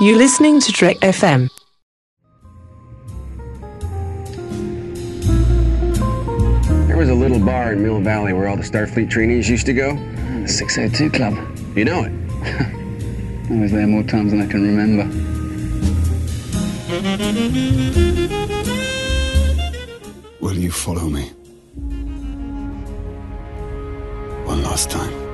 You're listening to Trek FM. There was a little bar in Mill Valley where all the Starfleet trainees used to go. The 602 Club. You know it. I was there more times than I can remember. Will you follow me? One last time.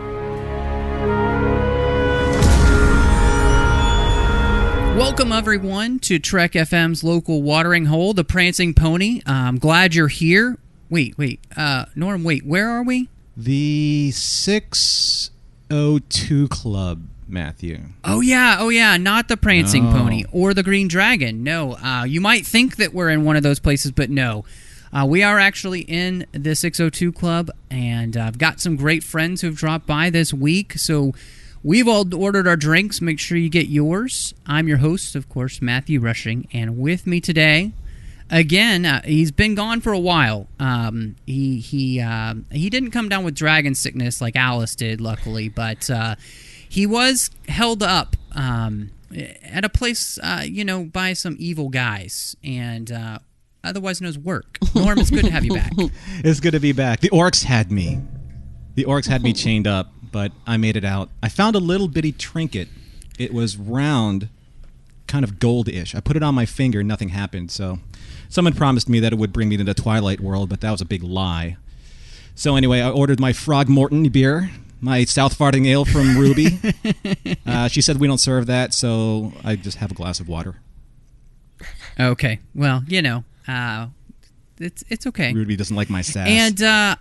Welcome, everyone, to Trek FM's local watering hole, the Prancing Pony. I'm glad you're here. Wait, wait. Uh, Norm, wait, where are we? The 602 Club, Matthew. Oh, yeah, oh, yeah, not the Prancing No. Pony or the Green Dragon. No, uh, you might think that we're in one of those places, but no. Uh, we are actually in the 602 Club, and I've got some great friends who've dropped by this week. So we've all ordered our drinks. Make sure you get yours. I'm your host, of course, Matthew Rushing, and with me today, again, uh, he's been gone for a while. Um, he he uh, he didn't come down with dragon sickness like Alice did, luckily, but uh, he was held up um, at a place, uh, you know, by some evil guys, and uh, otherwise known as work. Norm, it's good to have you back. It's good to be back. The orcs had me. The orcs had me chained up, but I made it out. I found a little bitty trinket. It was round, kind of goldish. I put it on my finger, nothing happened. So, someone promised me that it would bring me to the Twilight world, but that was a big lie. So anyway, I ordered my Frog Morton beer, my Southfarthing ale from Ruby. uh, she said we don't serve that, so I just have a glass of water. Okay, well, you know, uh, it's it's okay. Ruby doesn't like my sass. And uh,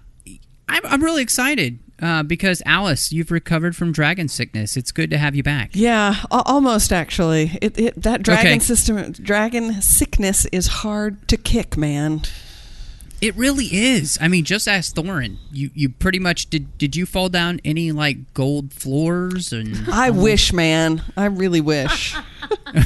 I'm, I'm really excited uh, because Alice, you've recovered from dragon sickness. It's good to have you back. Yeah, al- almost actually. It, it that dragon Okay. system, dragon sickness is hard to kick, man. It really is. I mean, just ask Thorin. You you pretty much did. Did you fall down any like gold floors and? I wish, man. I really wish. but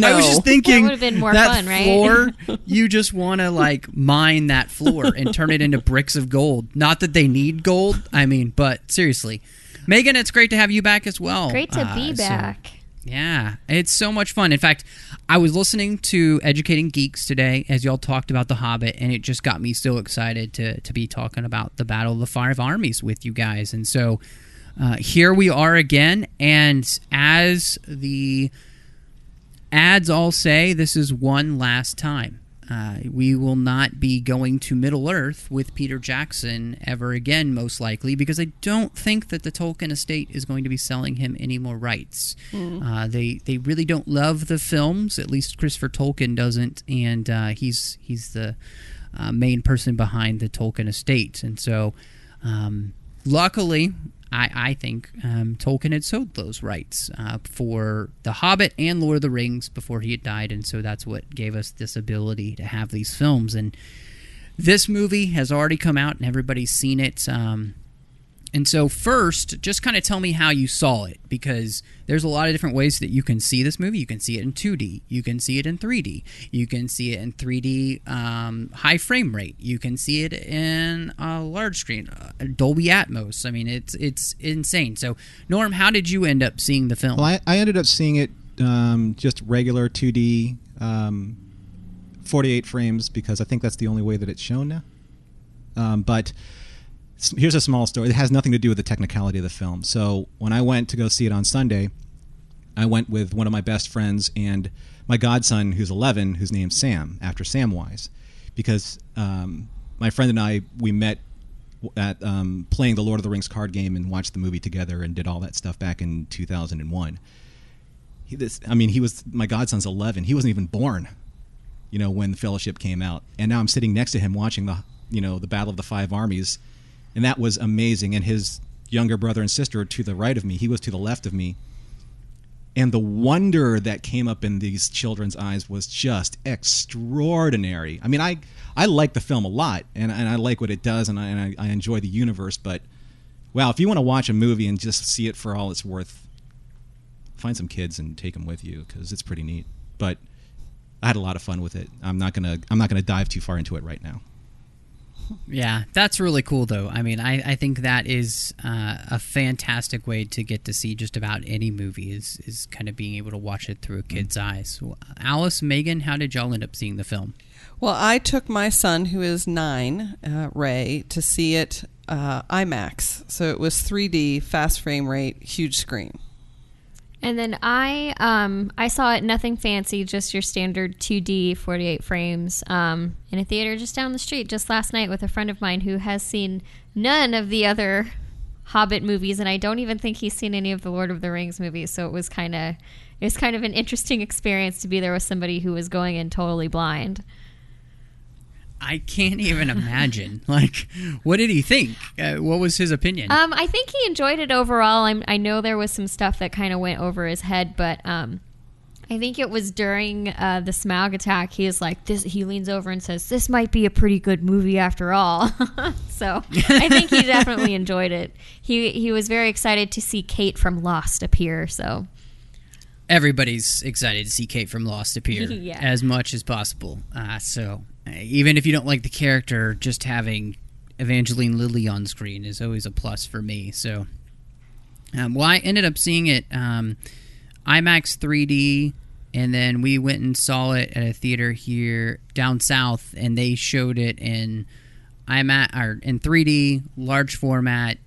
no. I was just thinking That would've been more that fun, right? floor. You just want to like mine that floor and turn it into bricks of gold. Not that they need gold. I mean, but seriously, Megan, it's great to have you back as well. Great to be Uh, so- back. Yeah, it's so much fun. In fact, I was listening to Educating Geeks today as y'all talked about The Hobbit, and it just got me so excited to, to be talking about the Battle of the Five Armies with you guys. And so uh, here we are again, and as the ads all say, this is one last time. Uh, we will not be going to Middle Earth with Peter Jackson ever again, most likely, because I don't think that the Tolkien estate is going to be selling him any more rights. Uh, they they really don't love the films. At least Christopher Tolkien doesn't, and uh, he's he's the uh, main person behind the Tolkien estate. And so, um, luckily, I, I think um, Tolkien had sold those rights uh, for The Hobbit and Lord of the Rings before he had died, and so that's what gave us this ability to have these films. And this movie has already come out, and everybody's seen it. Um, and so, first, just kind of tell me how you saw it, because there's a lot of different ways that you can see this movie. You can see it in 2D, you can see it in 3D, you can see it in 3D um, high frame rate, you can see it in a large screen, uh, Dolby Atmos. I mean, it's it's insane. So, Norm, how did you end up seeing the film? Well, I, I ended up seeing it um, just regular 2D, um, 48 frames because I think that's the only way that it's shown now. Um, but here's a small story. It has nothing to do with the technicality of the film. So when I went to go see it on Sunday, I went with one of my best friends and my godson, who's 11, who's named Sam, after Samwise, because um, my friend and I we met at um, playing the Lord of the Rings card game and watched the movie together and did all that stuff back in 2001. He, this, I mean, he was my godson's 11. He wasn't even born, you know, when the Fellowship came out, and now I'm sitting next to him watching the, you know, the Battle of the Five Armies, and that was amazing. And his younger brother and sister to the right of me, he was to the left of me, and the wonder that came up in these children's eyes was just extraordinary. I mean, I I like the film a lot, and, and I like what it does, and I, and I, I enjoy the universe. But wow, if you want to watch a movie and just see it for all it's worth, find some kids and take them with you because it's pretty neat. But I had a lot of fun with it. I'm not gonna I'm not gonna dive too far into it right now. Yeah, that's really cool, though. I mean, I, I think that is uh, a fantastic way to get to see just about any movie is is kind of being able to watch it through a kid's eyes. Well, Alice, Megan, how did y'all end up seeing the film? Well, I took my son, who is nine, uh, Ray, to see it uh, IMAX. So it was 3D, fast frame rate, huge screen. And then I um, I saw it nothing fancy, just your standard 2D 48 frames um, in a theater just down the street just last night with a friend of mine who has seen none of the other Hobbit movies, and I don't even think he's seen any of the Lord of the Rings movies. So it was kind of it was kind of an interesting experience to be there with somebody who was going in totally blind. I can't even imagine. like, what did he think? Uh, what was his opinion? Um, I think he enjoyed it overall. I'm, I know there was some stuff that kind of went over his head, but um, I think it was during uh, the Smaug attack. He is like this. He leans over and says, "This might be a pretty good movie after all." so I think he definitely enjoyed it. He he was very excited to see Kate from Lost appear. So Everybody's excited to see Kate from Lost appear Yeah. as much as possible. Uh, so, even if you don't like the character, just having Evangeline Lilly on screen is always a plus for me. So, um, well, I ended up seeing it um, IMAX 3D, and then we went and saw it at a theater here down south, and they showed it in IMAX or in 3D, large format,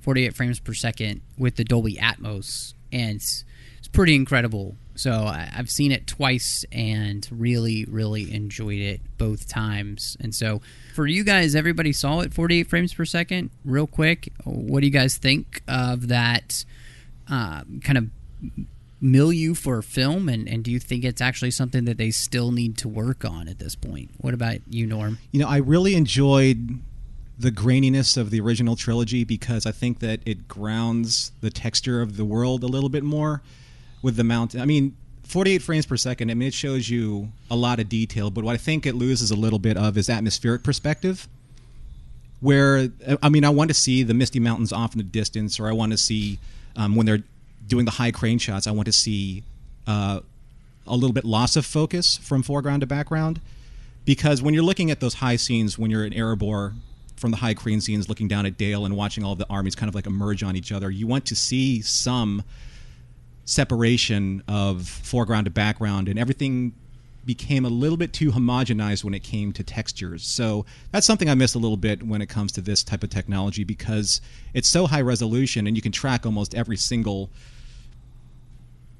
48 frames per second with the Dolby Atmos, and it's, it's pretty incredible. So I- I've seen it twice and really, really enjoyed it both times. And so for you guys, everybody saw it 48 frames per second. Real quick, what do you guys think of that uh, kind of milieu for film? And, and do you think it's actually something that they still need to work on at this point? What about you, Norm? You know, I really enjoyed the graininess of the original trilogy because I think that it grounds the texture of the world a little bit more with the mountain. I mean, 48 frames per second, I mean, it shows you a lot of detail, but what I think it loses a little bit of is atmospheric perspective. Where, I mean, I want to see the Misty Mountains off in the distance, or I want to see um, when they're doing the high crane shots, I want to see uh, a little bit loss of focus from foreground to background because when you're looking at those high scenes when you're in Erebor from the high crane scenes looking down at Dale and watching all the armies kind of like emerge on each other you want to see some separation of foreground to background and everything became a little bit too homogenized when it came to textures so that's something i miss a little bit when it comes to this type of technology because it's so high resolution and you can track almost every single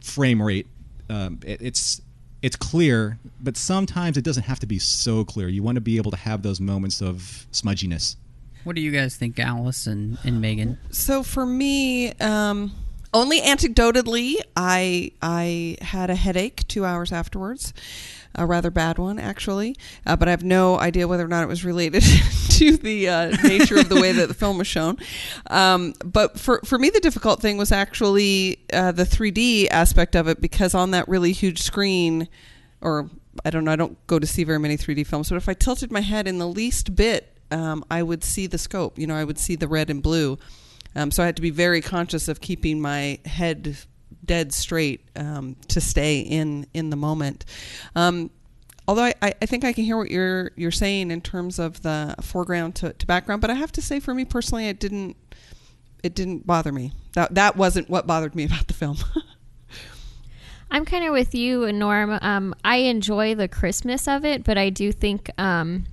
frame rate. Um, it, it's it's clear, but sometimes it doesn't have to be so clear. You want to be able to have those moments of smudginess. What do you guys think, Alice and, and Megan? So for me, um, only anecdotally, I I had a headache two hours afterwards, a rather bad one actually, uh, but I have no idea whether or not it was related to the uh, nature of the way that the film was shown. Um, but for for me, the difficult thing was actually uh, the 3D aspect of it because on that really huge screen, or I don't know, I don't go to see very many 3D films, but if I tilted my head in the least bit, um, I would see the scope. You know, I would see the red and blue. Um, so I had to be very conscious of keeping my head dead straight um, to stay in in the moment. Um, although I, I think I can hear what you're you're saying in terms of the foreground to, to background, but I have to say for me personally, it didn't it didn't bother me. That that wasn't what bothered me about the film. I'm kind of with you, Norm. Um, I enjoy the Christmas of it, but I do think um,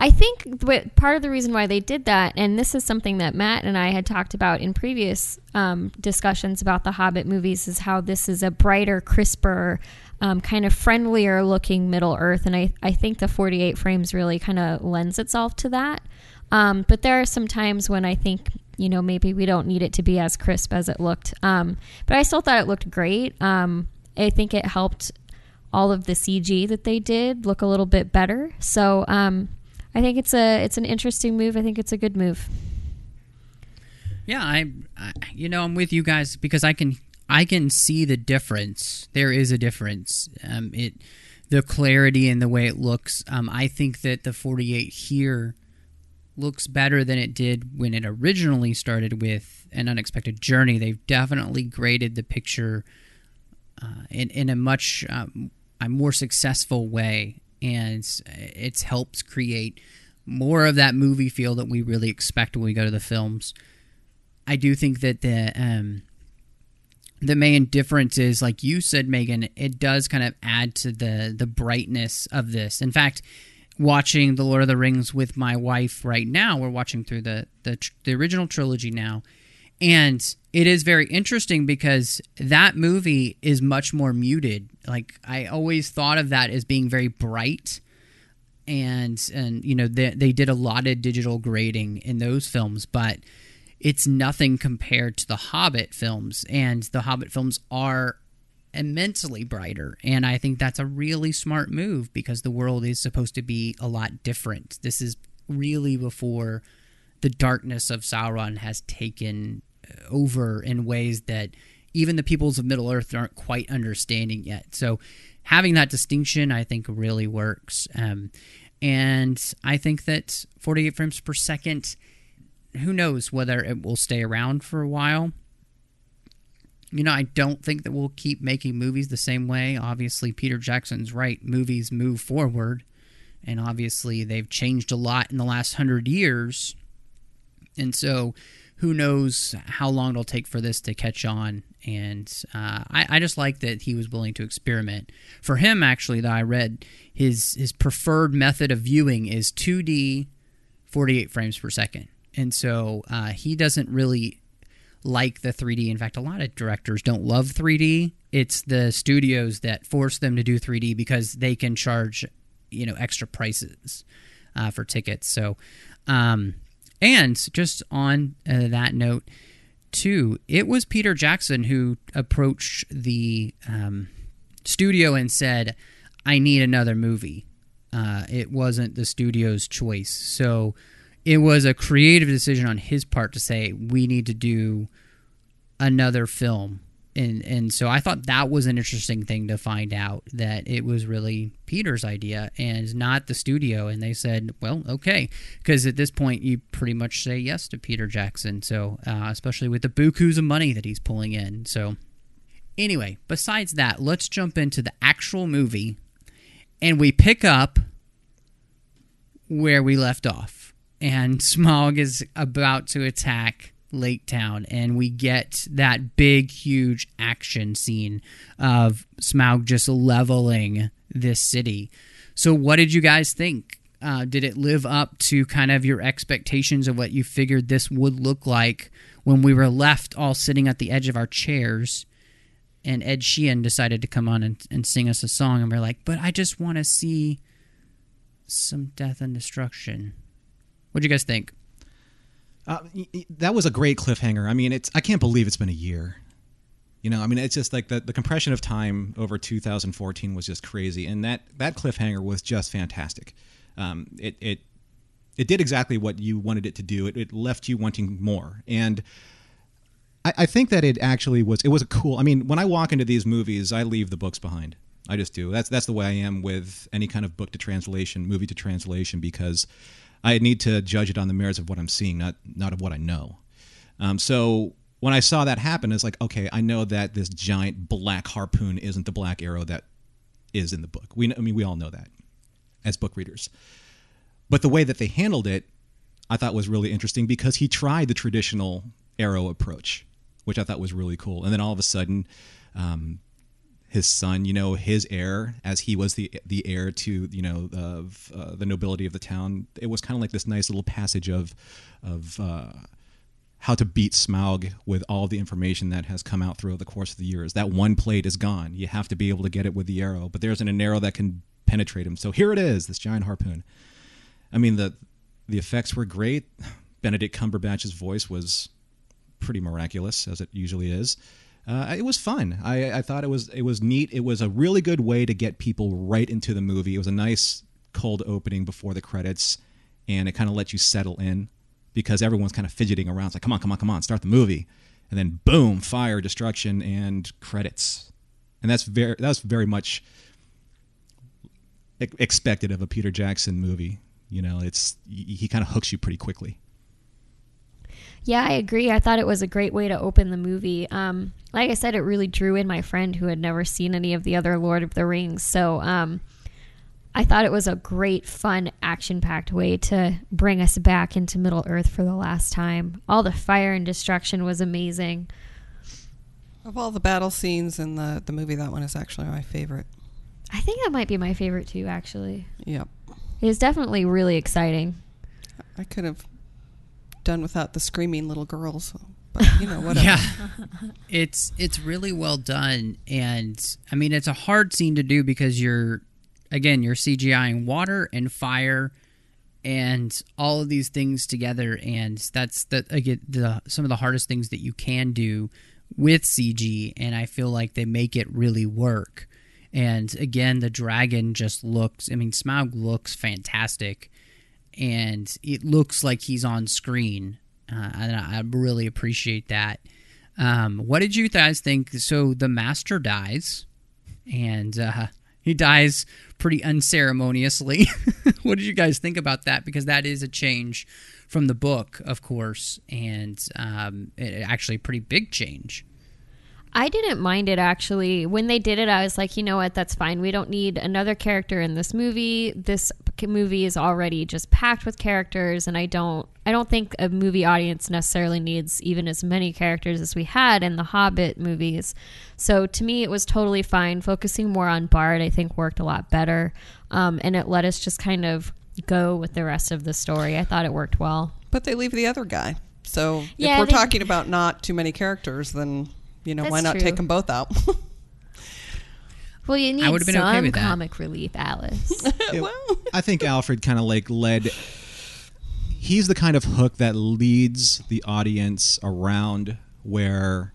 I think part of the reason why they did that, and this is something that Matt and I had talked about in previous um, discussions about the Hobbit movies, is how this is a brighter, crisper, um, kind of friendlier looking Middle Earth, and I I think the 48 frames really kind of lends itself to that. Um, but there are some times when I think, you know, maybe we don't need it to be as crisp as it looked. Um, but I still thought it looked great. Um, I think it helped all of the CG that they did look a little bit better. So um, I think it's a it's an interesting move. I think it's a good move. Yeah, I, I you know I'm with you guys because I can I can see the difference. There is a difference. Um, it the clarity and the way it looks. Um, I think that the 48 here looks better than it did when it originally started with an unexpected journey. They've definitely graded the picture uh, in in a much um, a more successful way, and it's, helped create more of that movie feel that we really expect when we go to the films. I do think that the um, the main difference is, like you said, Megan, it does kind of add to the the brightness of this. In fact, watching the Lord of the Rings with my wife right now, we're watching through the the, the original trilogy now, and it is very interesting because that movie is much more muted. Like I always thought of that as being very bright. And and you know they, they did a lot of digital grading in those films, but it's nothing compared to the Hobbit films, and the Hobbit films are immensely brighter. And I think that's a really smart move because the world is supposed to be a lot different. This is really before the darkness of Sauron has taken over in ways that even the peoples of Middle Earth aren't quite understanding yet. So having that distinction, I think, really works. Um, and I think that 48 frames per second who knows whether it will stay around for a while. You know, I don't think that we'll keep making movies the same way. Obviously, Peter Jackson's right. Movies move forward, and obviously, they've changed a lot in the last hundred years. And so, who knows how long it'll take for this to catch on. And uh, I, I just like that he was willing to experiment. For him, actually, that I read, his his preferred method of viewing is 2D, 48 frames per second and so uh, he doesn't really like the 3D. In fact, a lot of directors don't love 3D. It's the studios that force them to do 3D because they can charge, you know, extra prices uh, for tickets. So, um, and just on uh, that note, too, it was Peter Jackson who approached the um, studio and said, "I need another movie." Uh, it wasn't the studio's choice, so it was a creative decision on his part to say we need to do another film and and so I thought that was an interesting thing to find out that it was really Peter's idea and not the studio. And they said well okay because at this point you pretty much say yes to Peter Jackson. So uh, especially with the bukus of money that he's pulling in. So anyway besides that let's jump into the actual movie and we pick up where we left off. And Smaug is about to attack Lake Town, and we get that big, huge action scene of Smaug just leveling this city. So, what did you guys think? Uh, did it live up to kind of your expectations of what you figured this would look like when we were left all sitting at the edge of our chairs? And Ed Sheeran decided to come on and, and sing us a song, and we're like, but I just want to see some death and destruction. What do you guys think? Uh, that was a great cliffhanger. I mean, it's I can't believe it's been a year. You know, I mean, it's just like the, the compression of time over 2014 was just crazy, and that that cliffhanger was just fantastic. Um, it it it did exactly what you wanted it to do. It, it left you wanting more, and I, I think that it actually was. It was a cool. I mean, when I walk into these movies, I leave the books behind. I just do. That's that's the way I am with any kind of book to translation, movie to translation, because I need to judge it on the merits of what I'm seeing, not not of what I know. Um, so when I saw that happen, it's like, okay, I know that this giant black harpoon isn't the black arrow that is in the book. We, I mean, we all know that as book readers. But the way that they handled it, I thought was really interesting because he tried the traditional arrow approach, which I thought was really cool. And then all of a sudden, um, his son, you know, his heir, as he was the the heir to you know of uh, the nobility of the town. It was kind of like this nice little passage of of uh, how to beat Smaug with all the information that has come out throughout the course of the years. That one plate is gone. You have to be able to get it with the arrow, but there isn't an arrow that can penetrate him. So here it is, this giant harpoon. I mean the the effects were great. Benedict Cumberbatch's voice was pretty miraculous, as it usually is uh, it was fun. I, I thought it was it was neat. It was a really good way to get people right into the movie. It was a nice cold opening before the credits, and it kind of let you settle in because everyone's kind of fidgeting around. It's like, come on, come on, come on, start the movie, and then boom, fire, destruction, and credits. And that's very that's very much expected of a Peter Jackson movie. You know, it's he kind of hooks you pretty quickly. Yeah, I agree. I thought it was a great way to open the movie. Um, like I said, it really drew in my friend who had never seen any of the other Lord of the Rings. So um, I thought it was a great, fun, action packed way to bring us back into Middle Earth for the last time. All the fire and destruction was amazing. Of all the battle scenes in the, the movie, that one is actually my favorite. I think that might be my favorite too, actually. Yep. It was definitely really exciting. I could have done without the screaming little girls, but you know, whatever. Yeah, it's it's really well done, and I mean it's a hard scene to do because you're again you're CGIing water and fire and all of these things together, and that's that again the some of the hardest things that you can do with CG, and I feel like they make it really work. And again, the dragon just looks. I mean, Smaug looks fantastic, and it looks like he's on screen, uh, and I really appreciate that. Um, what did you guys think? So the master dies, and uh, he dies pretty unceremoniously. what did you guys think about that? Because that is a change from the book, of course, and um, it, actually a pretty big change. I didn't mind it actually. When they did it, I was like, you know what, that's fine. We don't need another character in this movie. This movie is already just packed with characters, and I don't, I don't think a movie audience necessarily needs even as many characters as we had in the Hobbit movies. So to me, it was totally fine. Focusing more on Bard, I think, worked a lot better, um, and it let us just kind of go with the rest of the story. I thought it worked well. But they leave the other guy. So Yeah, if we're they- talking about not too many characters, then you know why not true. take them both out? Well, you need would've been some okay with that. comic relief, Alice. Yeah, well, I think Alfrid kind of like led. He's the kind of hook that leads the audience around where,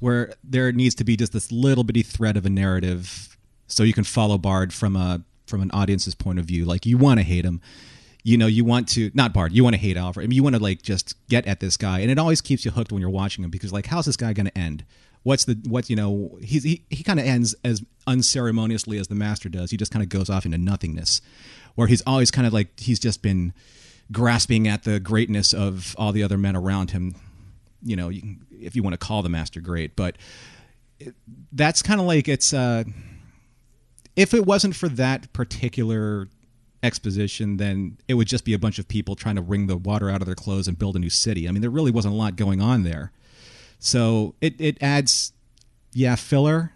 where there needs to be just this little bitty thread of a narrative, so you can follow Bard from a from an audience's point of view. Like you want to hate him, you know, you want to not Bard, you want to hate Alfrid. I mean, you want to like just get at this guy, and it always keeps you hooked when you're watching him because like, how's this guy going to end? What's the what you know? He's he, he kind of ends as unceremoniously as the master does. He just kind of goes off into nothingness, where he's always kind of like he's just been grasping at the greatness of all the other men around him. You know, you can, if you want to call the master great, but that's kind of like it's. uh if it wasn't for that particular exposition, then it would just be a bunch of people trying to wring the water out of their clothes and build a new city. I mean, there really wasn't a lot going on there. So it, it adds, yeah, filler,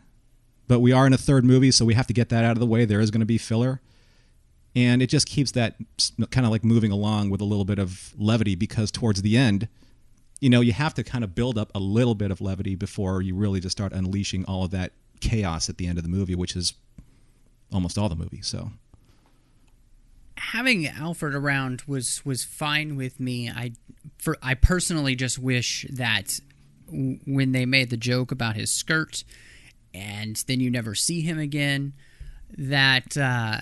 but we are in a third movie, so we have to get that out of the way. There is going to be filler. And it just keeps that kind of like moving along with a little bit of levity because towards the end, you know, you have to kind of build up a little bit of levity before you really just start unleashing all of that chaos at the end of the movie, which is almost all the movie. So having Alfrid around was was fine with me. I for I personally just wish that when they made the joke about his skirt and then you never see him again that uh,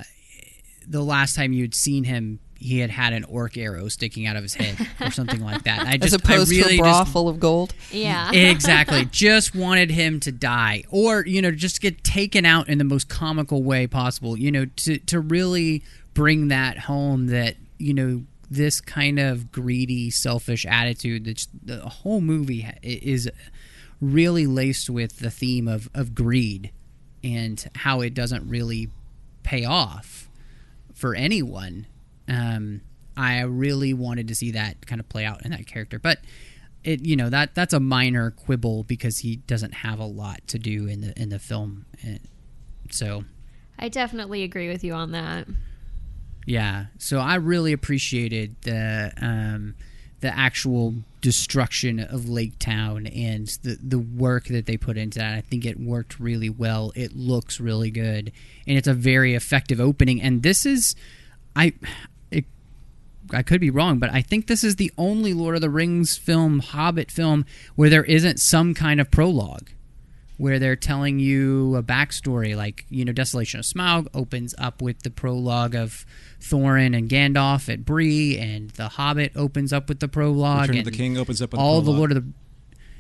the last time you'd seen him he had had an orc arrow sticking out of his head or something like that. I just as opposed I really to a bra just, full of gold. yeah. exactly. Just wanted him to die, or you know, just get taken out in the most comical way possible. You know, to to really bring that home that you know this kind of greedy, selfish attitude. That the whole movie is really laced with the theme of of greed and how it doesn't really pay off for anyone. Um, I really wanted to see that kind of play out in that character, but it you know that that's a minor quibble because he doesn't have a lot to do in the in the film. And so I definitely agree with you on that. Yeah, so I really appreciated the um, the actual destruction of Lake Town and the the work that they put into that. I think it worked really well. It looks really good, and it's a very effective opening. And this is, I, I could be wrong, but I think this is the only Lord of the Rings film, Hobbit film, where there isn't some kind of prologue where they're telling you a backstory, like you know, Desolation of Smaug opens up with the prologue of Thorin and Gandalf at Bree, and The Hobbit opens up with the prologue. Return and of the King opens up with all the prologue. Lord of the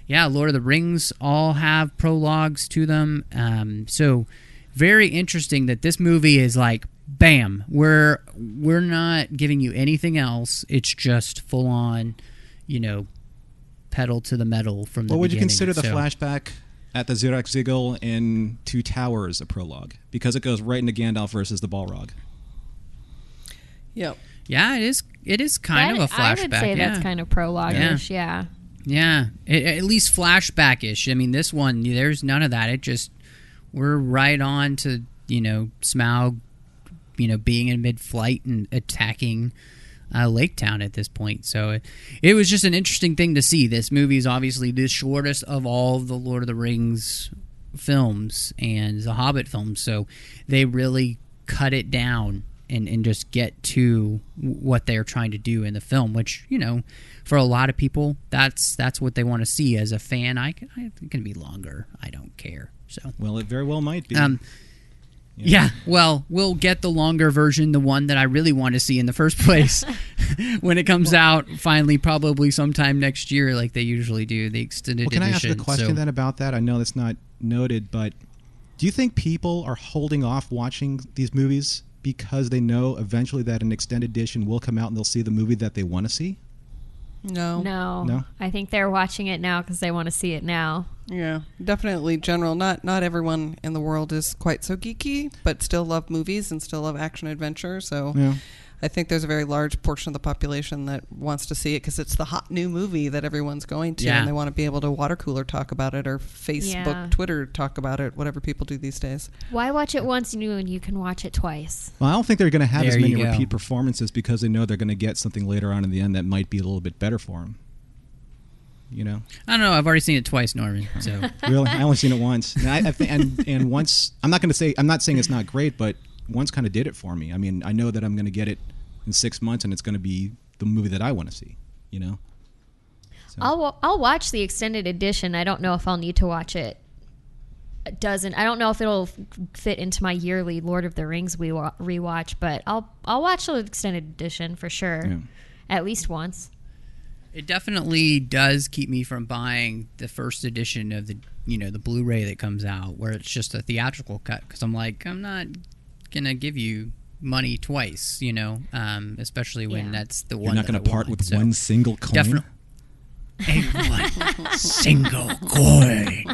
yeah, Lord of the Rings all have prologues to them. Um, so very interesting that this movie is like, bam, we're we're not giving you anything else. It's just full on, you know, pedal to the metal from the. Well, would you consider the So- flashback at the Zirakzigil in Two Towers a prologue? Because it goes right into Gandalf versus the Balrog. Yep. Yeah, it is. It is kind That- of a flashback. I would say yeah. that's kind of prologue-ish. Yeah. Yeah, A- at least flashback-ish. I mean, this one, there's none of that. It just we're right on to you know Smaug, you know, being in mid-flight and attacking uh, Lake Town at this point. So it, it was just an interesting thing to see. This movie is obviously the shortest of all the Lord of the Rings films and the Hobbit films, so they really cut it down and, and just get to what they're trying to do in the film, which you know, for a lot of people, that's that's what they want to see. As a fan, I can, I, it can be longer. I don't care. So Well, it very well might be. um, yeah. Well, we'll get the longer version, the one that I really want to see in the first place, when it comes out finally, probably sometime next year, like they usually do, the extended well, can I ask edition. the question So- then about that? I know that's not noted, but do you think people are holding off watching these movies because they know eventually that an extended edition will come out and they'll see the movie that they want to see? No. No. No? I think they're watching it now because they want to see it now. Yeah, definitely general. Not not everyone in the world is quite so geeky, but still love movies and still love action adventure. So Yeah. I think there's a very large portion of the population that wants to see it because it's the hot new movie that everyone's going to, Yeah. and they want to be able to water cooler talk about it or Facebook, Yeah. Twitter talk about it, whatever people do these days. Why watch it once and you and you can watch it twice? Well, I don't think they're going to have as There you many repeat performances because they know they're going to get something later on in the end that might be a little bit better for them. You know, I don't know. I've already seen it twice, Norman. So really, I only seen it once, and I, I think, and and once I'm not going to say I'm not saying it's not great, but once kind of did it for me. I mean, I know that I'm going to get it in six months, and it's going to be the movie that I want to see. You know, I'll I'll watch the extended edition. I don't know if I'll need to watch it. Doesn't I don't know if it'll fit into my yearly Lord of the Rings we rewatch, but I'll I'll watch the extended edition for sure, Yeah. at least once. it definitely does keep me from buying the first edition of the you know the Blu-ray that comes out, where it's just a theatrical cut. Because I'm like, I'm not gonna give you money twice, you know, um, especially when Yeah. that's the one. you're not going to part want. with So- one single coin. Definitely. one single coin.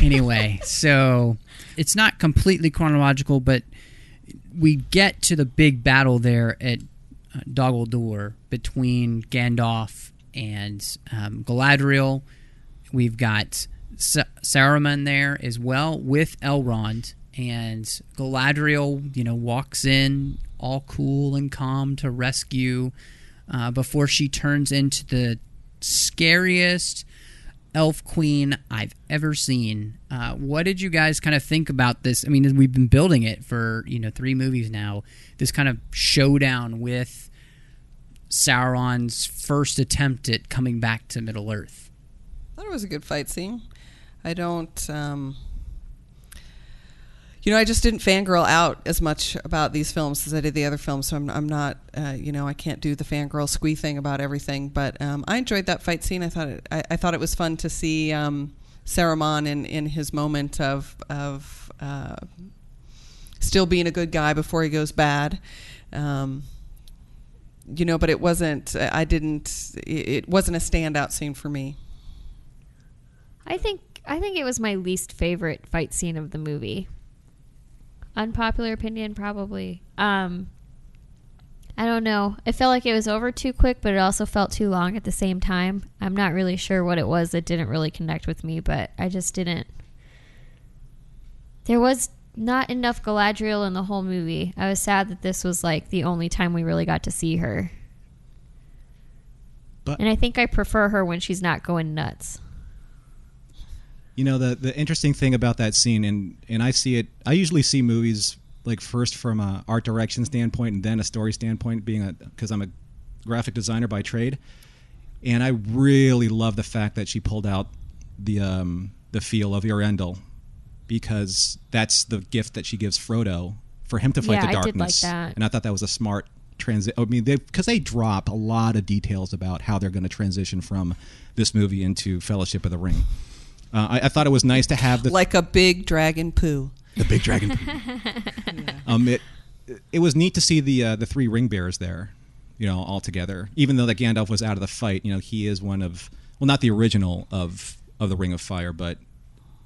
anyway, so it's not completely chronological, but we get to the big battle there at uh, Dol Guldur between Gandalf and um, Galadriel. We've got Sa- Saruman there as well with Elrond, and Galadriel, you know, walks in all cool and calm to rescue uh, before she turns into the scariest elf queen I've ever seen. Uh, what did you guys kind of think about this? I mean, we've been building it for you know three movies now. This kind of showdown with Sauron's first attempt at coming back to Middle Earth. I thought it was a good fight scene. I don't. Um, you know, I just didn't fangirl out as much about these films as I did the other films. So I'm, I'm not, uh, you know, I can't do the fangirl squee thing about everything. But um, I enjoyed that fight scene. I thought it, I, I thought it was fun to see um, Saruman in, in his moment of of uh, still being a good guy before he goes bad. Um, you know, but it wasn't. I didn't. It wasn't a standout scene for me. I think I think it was my least favorite fight scene of the movie. Unpopular opinion, probably. Um, I don't know. It felt like it was over too quick, but it also felt too long at the same time. I'm not really sure what it was that didn't really connect with me, but I just didn't. There was not enough Galadriel in the whole movie. I was sad that this was like the only time we really got to see her. But- and I think I prefer her when she's not going nuts. You know the the interesting thing about that scene, and and I see it. I usually see movies like first from a art direction standpoint, and then a story standpoint, being a because I'm a graphic designer by trade, and I really love the fact that she pulled out the um, the feel of Earendil because that's the gift that she gives Frodo for him to fight Yeah, the I did like darkness. that. And I thought that was a smart transit. I mean, because they, drop a lot of details about how they're going to transition from this movie into Fellowship of the Ring. Uh, I, I thought it was nice to have the like a big dragon poo. the big dragon. Poo. Um, it it was neat to see the uh, the three ring bearers there, you know, all together. Even though that Gandalf was out of the fight, you know, he is one of well, not the original of of the Ring of Fire, but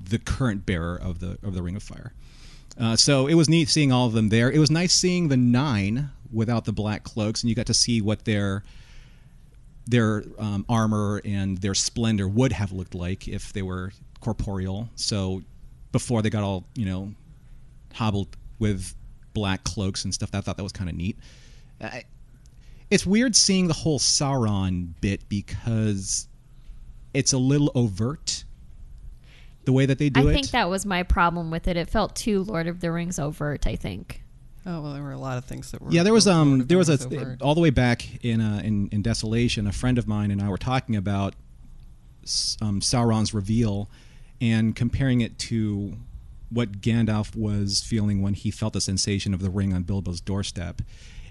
the current bearer of the of the Ring of Fire. Uh, so it was neat seeing all of them there. It was nice seeing the nine without the black cloaks, and you got to see what their their um, armor and their splendor would have looked like if they were corporeal. So before they got all you know hobbled with black cloaks and stuff, I thought that was kind of neat. I, it's weird seeing the whole Sauron bit because it's a little overt the way that they do I it. I think that was my problem with it. It felt too Lord of the Rings overt. I think. Oh well, there were a lot of things that were. yeah, there was um there was a overt. all the way back in uh, in in Desolation. A friend of mine and I were talking about um, Sauron's reveal and comparing it to what Gandalf was feeling when he felt the sensation of the ring on Bilbo's doorstep.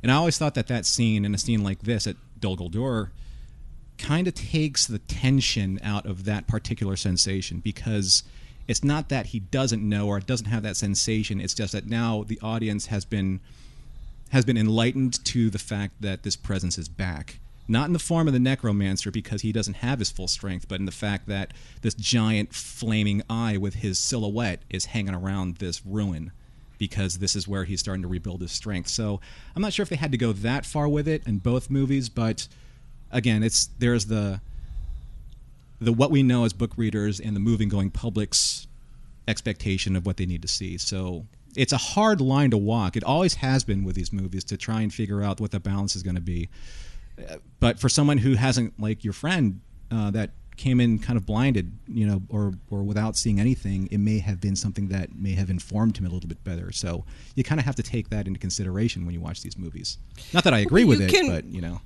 And I always thought that that scene in a scene like this at Dol Guldur kind of takes the tension out of that particular sensation because it's not that he doesn't know or doesn't have that sensation. It's just that now the audience has been has been enlightened to the fact that this presence is back. Not in the form of the necromancer because he doesn't have his full strength but in the fact that this giant flaming eye with his silhouette is hanging around this ruin because this is where he's starting to rebuild his strength. So i'm not sure if they had to go that far with it in both movies but again it's there's the the what we know as book readers and the moving going public's expectation of what they need to see. So it's a hard line to walk. It always has been with these movies to try and figure out what the balance is going to be. But for someone who hasn't, like your friend, uh, that came in kind of blinded, you know, or or without seeing anything, it may have been something that may have informed him a little bit better. So you kind of have to take that into consideration when you watch these movies. Not that I agree Well, with it, can- but you know.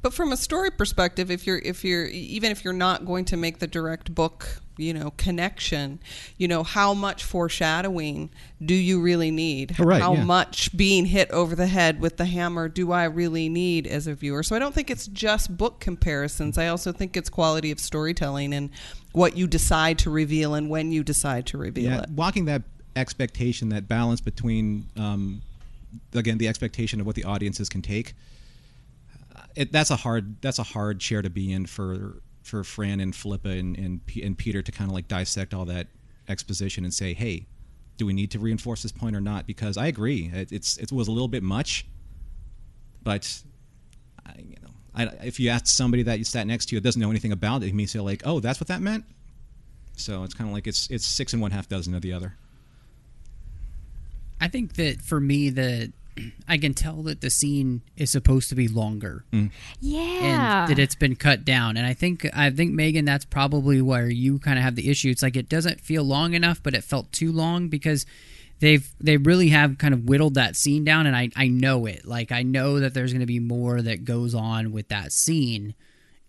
But from a story perspective, if you're if you're even if you're not going to make the direct book, you know, connection, you know, how much foreshadowing do you really need? Right, how yeah. much being hit over the head with the hammer do I really need as a viewer? So I don't think it's just book comparisons. I also think it's quality of storytelling and what you decide to reveal and when you decide to reveal yeah, it. walking that expectation, that balance between, um, again, the expectation of what the audiences can take. It, that's a hard. That's a hard chair to be in for for Fran and Philippa and and, P- and Peter to kind of like dissect all that exposition and say, hey, do we need to reinforce this point or not? Because I agree, it, it's it was a little bit much, but I, you know, I, if you ask somebody that you sat next to you doesn't know anything about it, he may say like, oh, that's what that meant. So it's kind of like it's it's six and one half dozen of the other. I think that for me, the I can tell that the scene is supposed to be longer mm. Yeah. and that it's been cut down. And I think I think Megan, that's probably where you kind of have the issue. It's like it doesn't feel long enough, but it felt too long because they've they really have kind of whittled that scene down, and I I know it. Like I know that there's going to be more that goes on with that scene.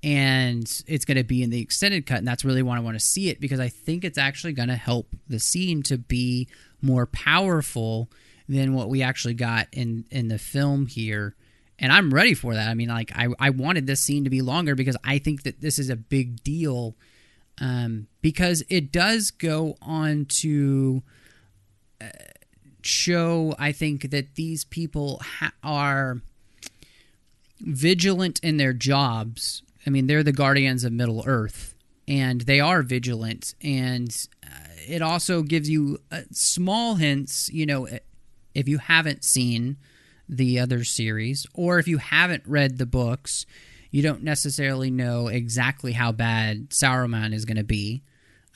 And it's going to be in the extended cut, and that's really why I want to see it because I think it's actually going to help the scene to be more powerful than what we actually got in in the film here and I'm ready for that. I mean, like I, I wanted this scene to be longer because I think that this is a big deal, um, because it does go on to uh, show. I think that these people ha- are vigilant in their jobs. I mean, they're the guardians of Middle Earth, and they are vigilant. And uh, it also gives you uh, small hints. You know, if you haven't seen the other series, or if you haven't read the books, you don't necessarily know exactly how bad Sauron is going to be.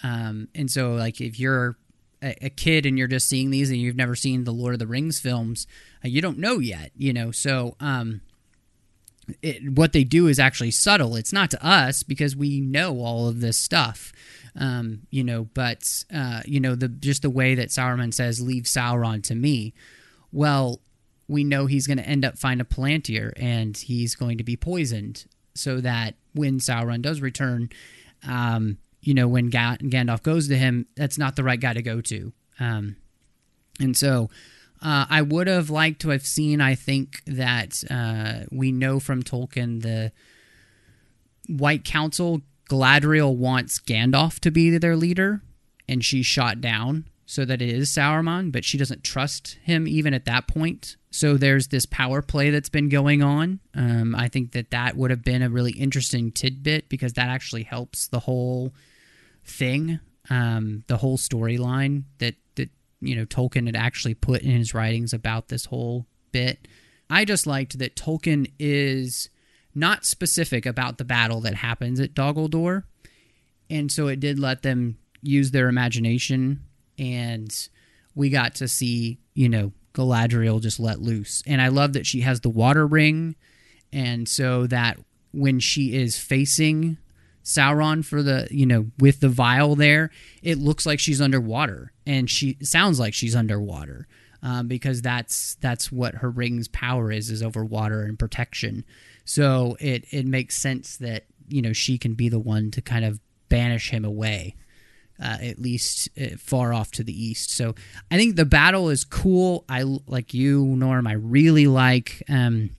Um, and so, like, if you're a, a kid and you're just seeing these and you've never seen the Lord of the Rings films, uh, you don't know yet, you know. So, um, it, what they do is actually subtle. It's not to us because we know all of this stuff, um, you know. But uh, you know, the just the way that Sauron says, "Leave Sauron to me." Well, we know he's going to end up find a Palantir and he's going to be poisoned, so that when Sauron does return, um, you know, when Ga- Gandalf goes to him, that's not the right guy to go to. Um, and so uh, I would have liked to have seen, I think, that uh, we know from Tolkien the White Council, Galadriel wants Gandalf to be their leader, and she's shot down so that it is Sauron, but she doesn't trust him even at that point. So there's this power play that's been going on. Um, I think that that would have been a really interesting tidbit because that actually helps the whole thing, um, the whole storyline that that you know Tolkien had actually put in his writings about this whole bit. I just liked that Tolkien is not specific about the battle that happens at Dol Guldur and so it did let them use their imagination, and we got to see, you know, Galadriel just let loose. And I love that she has the water ring, and so that when she is facing Sauron for the, you know, with the vial there, it looks like she's underwater, and she sounds like she's underwater. Um, because that's that's what her ring's power is is over water and protection. So it it makes sense that you know she can be the one to kind of banish him away, uh, at least uh, far off to the east. So I think the battle is cool. I like you, Norm. I really like um,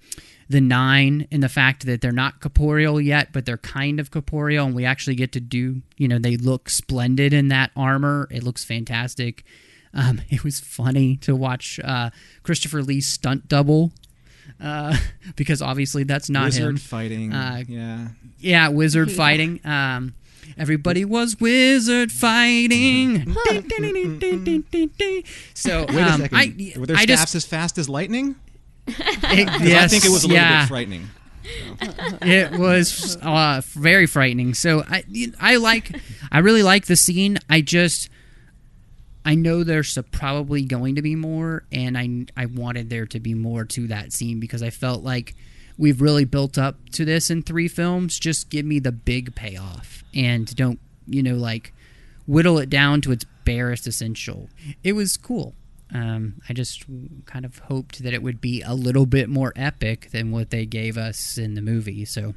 the nine and the fact that they're not corporeal yet, but they're kind of corporeal, and we actually get to do. You know, they look splendid in that armor. It looks fantastic. Um, it was funny to watch uh, Christopher Lee's stunt double uh, because obviously that's not Wizard him. fighting. Uh, yeah. Yeah, wizard fighting. Um, everybody was wizard fighting. so Wait a um, second. I, Were their I staffs just as fast as lightning? it, 'Cause yes, I think it was a little yeah, bit frightening. it was uh, very frightening. So I, I like, I really like the scene. I just, I know there's probably going to be more, and I, I wanted there to be more to that scene because I felt like we've really built up to this in three films. Just give me the big payoff, and don't, you know, like whittle it down to its barest essential. It was cool. Um, I just kind of hoped that it would be a little bit more epic than what they gave us in the movie. So,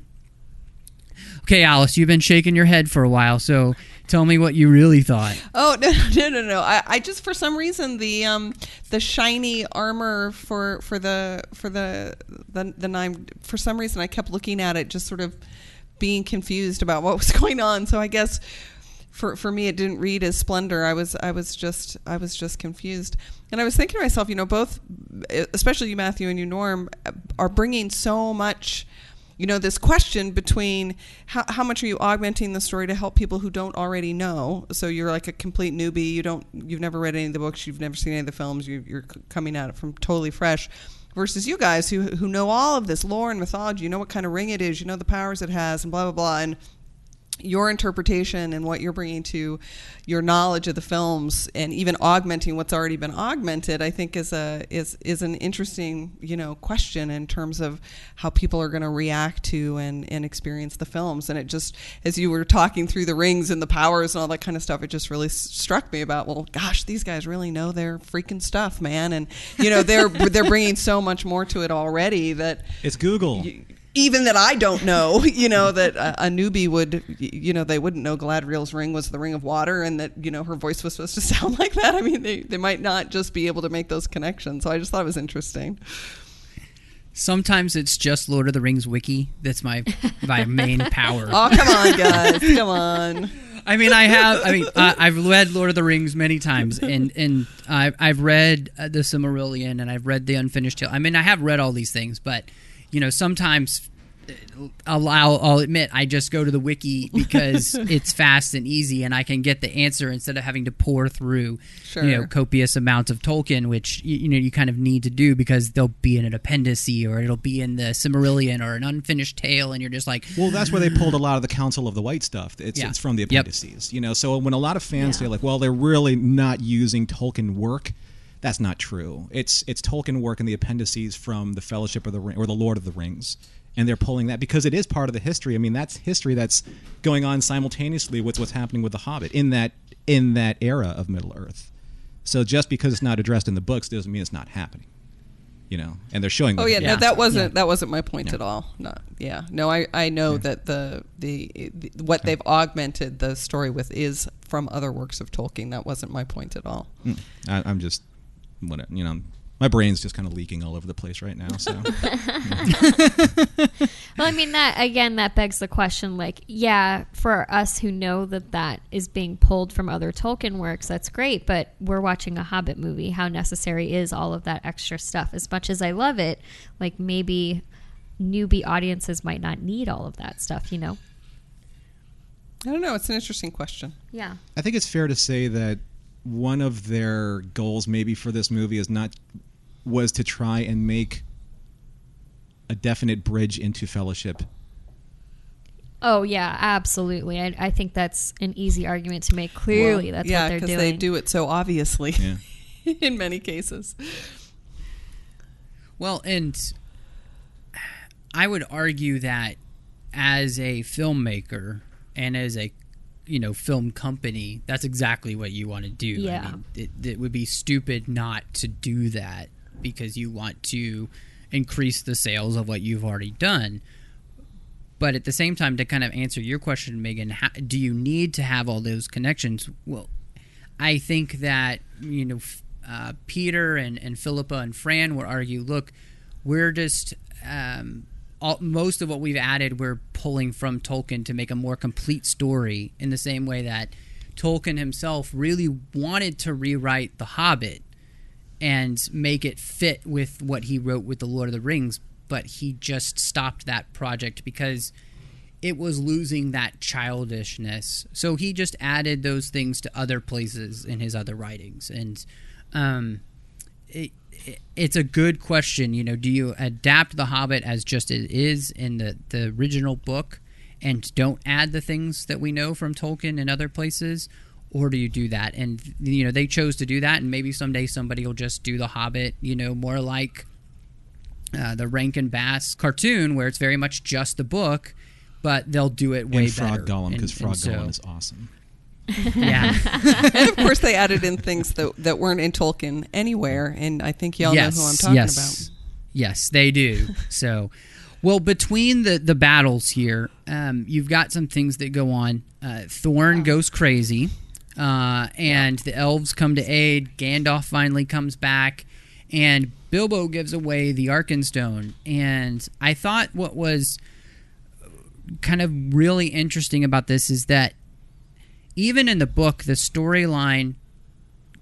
okay, Alice, you've been shaking your head for a while, so tell me what you really thought. Oh no no no no! I, I just for some reason the um the shiny armor for for the for the the the nine for some reason I kept looking at it just sort of being confused about what was going on. So I guess for for me it didn't read as splendor. I was I was just I was just confused. And I was thinking to myself, you know, both especially you Matthew and you Norm are bringing so much you know this question between how, how much are you augmenting the story to help people who don't already know? So you're like a complete newbie. You don't you've never read any of the books. You've never seen any of the films. You, you're coming at it from totally fresh. Versus you guys who who know all of this lore and mythology. You know what kind of ring it is. You know the powers it has and blah blah blah. And your interpretation and what you're bringing to your knowledge of the films and even augmenting what's already been augmented i think is a is is an interesting you know question in terms of how people are going to react to and and experience the films and it just as you were talking through the rings and the powers and all that kind of stuff it just really s- struck me about well gosh these guys really know their freaking stuff man and you know they're they're bringing so much more to it already that It's Google. Even that I don't know, you know, that a, a newbie would, you know, they wouldn't know Galadriel's ring was the ring of water and that, you know, her voice was supposed to sound like that. I mean, they, they might not just be able to make those connections. So I just thought it was interesting. Sometimes it's just Lord of the Rings wiki that's my my main power. Oh, come on, guys. Come on. I mean, I have. I mean, uh, I've read Lord of the Rings many times, and and I've I've read uh, the Silmarillion, and I've read the Unfinished Tale. I mean, I have read all these things, but you know, sometimes uh, I'll, I'll, I'll admit I just go to the wiki because it's fast and easy, and I can get the answer instead of having to pour through you know copious amounts of Tolkien, which you, you know you kind of need to do because they'll be in an appendice or it'll be in the Silmarillion or an unfinished tale, and you're just like, Well, that's where they pulled a lot of the Council of the White stuff. It's, Yeah. it's from the Yep. appendices, you know. So when a lot of fans say like, "Well, they're really not using Tolkien work," that's not true. It's it's Tolkien work in the appendices from the Fellowship of the Ring or the Lord of the Rings, and they're pulling that because it is part of the history. I mean, that's history that's going on simultaneously with what's happening with the Hobbit in that in that era of Middle Earth. So just because it's not addressed in the books doesn't mean it's not happening. You know, and they're showing. Oh yeah, Yeah. no, that wasn't Yeah. that wasn't my point Yeah. at all. Not yeah, no, I I know that the, the the what they've augmented the story with is from other works of Tolkien. That wasn't my point at all. Mm. I, I'm just, what you know, my brain's just kind of leaking all over the place right now. So Well, I mean that again. That begs the question. Like, yeah, for us who know that that is being pulled from other Tolkien works, that's great. But we're watching a Hobbit movie. How necessary is all of that extra stuff? As much as I love it, like maybe newbie audiences might not need all of that stuff. You know? I don't know. It's an interesting question. Yeah. I think it's fair to say that one of their goals, maybe for this movie, is not was to try and make a definite bridge into Fellowship. Oh yeah, absolutely. I, I think that's an easy argument to make. Clearly, Well, that's yeah, what they're doing. they do it so obviously Yeah. in many cases. Well, and I would argue that as a filmmaker and as a you know film company, that's exactly what you want to do. Yeah. I mean, it, it would be stupid not to do that because you want to increase the sales of what you've already done. But at the same time, to kind of answer your question, Megan, how, do you need to have all those connections? Well, I think that you know uh, Peter and and Philippa and Fran would argue, look, we're just um, all, most of what we've added, we're pulling from Tolkien to make a more complete story. In the same way that Tolkien himself really wanted to rewrite The Hobbit and make it fit with what he wrote with the Lord of the Rings, but he just stopped that project because it was losing that childishness. So he just added those things to other places in his other writings, and um, it, it's a good question. You know, do you adapt The Hobbit as just it is in the the original book, and don't add the things that we know from Tolkien and other places? Or do you do that? And you know they chose to do that, and maybe someday somebody will just do the Hobbit, you know, more like uh, the Rankin Bass cartoon, where it's very much just the book, but they'll do it way and Frog better. And- because Frog so- Gollum is awesome. Yeah, and of course, they added in things that that weren't in Tolkien anywhere, and I think y'all yes, know who I'm talking about. yes, yes, they do. so, well, between the the battles here, um, you've got some things that go on. Uh, Thorin goes crazy, uh, and the elves come to aid. Gandalf finally comes back, and Bilbo gives away the Arkenstone. And I thought what was kind of really interesting about this is that even in the book, the storyline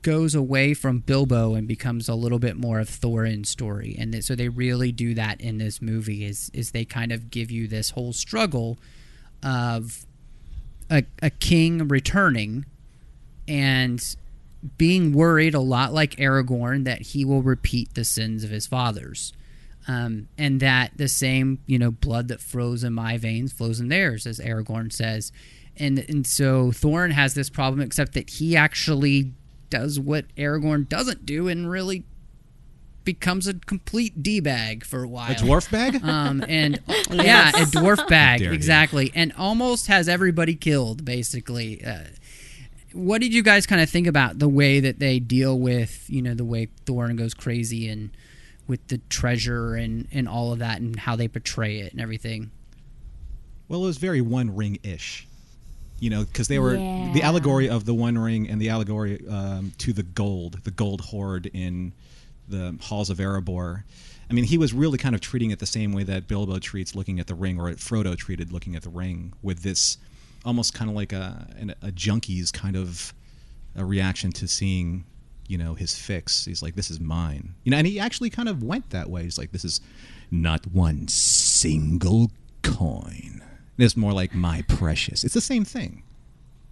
goes away from Bilbo and becomes a little bit more of Thorin's story, and so they really do that in this movie. Is is they kind of give you this whole struggle of a, a king returning and being worried a lot like Aragorn that he will repeat the sins of his fathers. Um, and that the same, you know, blood that flows in my veins flows in theirs, as Aragorn says. And and so Thorin has this problem, except that he actually does what Aragorn doesn't do and really becomes a complete d bag for a while. A dwarf bag? Um, and yeah, a dwarf bag dare you. exactly, and almost has everybody killed basically. Uh, what did you guys kind of think about the way that they deal with you know the way Thorin goes crazy and with the treasure and and all of that and how they portray it and everything? Well, it was very One Ring ish. You know, because they were the allegory of the One Ring and the allegory um, to the gold, the gold hoard in the halls of Erebor. I mean, he was really kind of treating it the same way that Bilbo treats looking at the ring, or Frodo treated looking at the ring, with this almost kind of like a an- a junkie's kind of a reaction to seeing, you know, his fix. He's like, "This is mine," you know, and he actually kind of went that way. He's like, "This is not one single coin. It's more like my precious." It's the same thing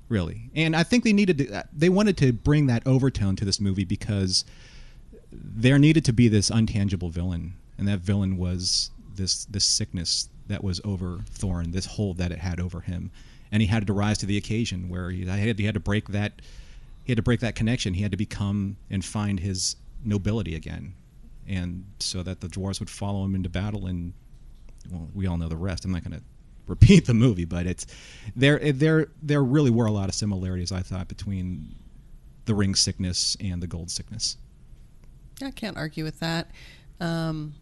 really. And I think they needed to, they wanted to bring that overtone to this movie because there needed to be this untangible villain, and that villain was this this sickness that was over Thorin, this hold that it had over him, and he had to rise to the occasion where he had, he had to break that he had to break that connection. He had to become and find his nobility again, and so that the dwarves would follow him into battle. And well, we all know the rest. I'm not going to repeat the movie, but it's there. There there really were a lot of similarities I thought between the ring sickness and the gold sickness. I can't argue with that. Um,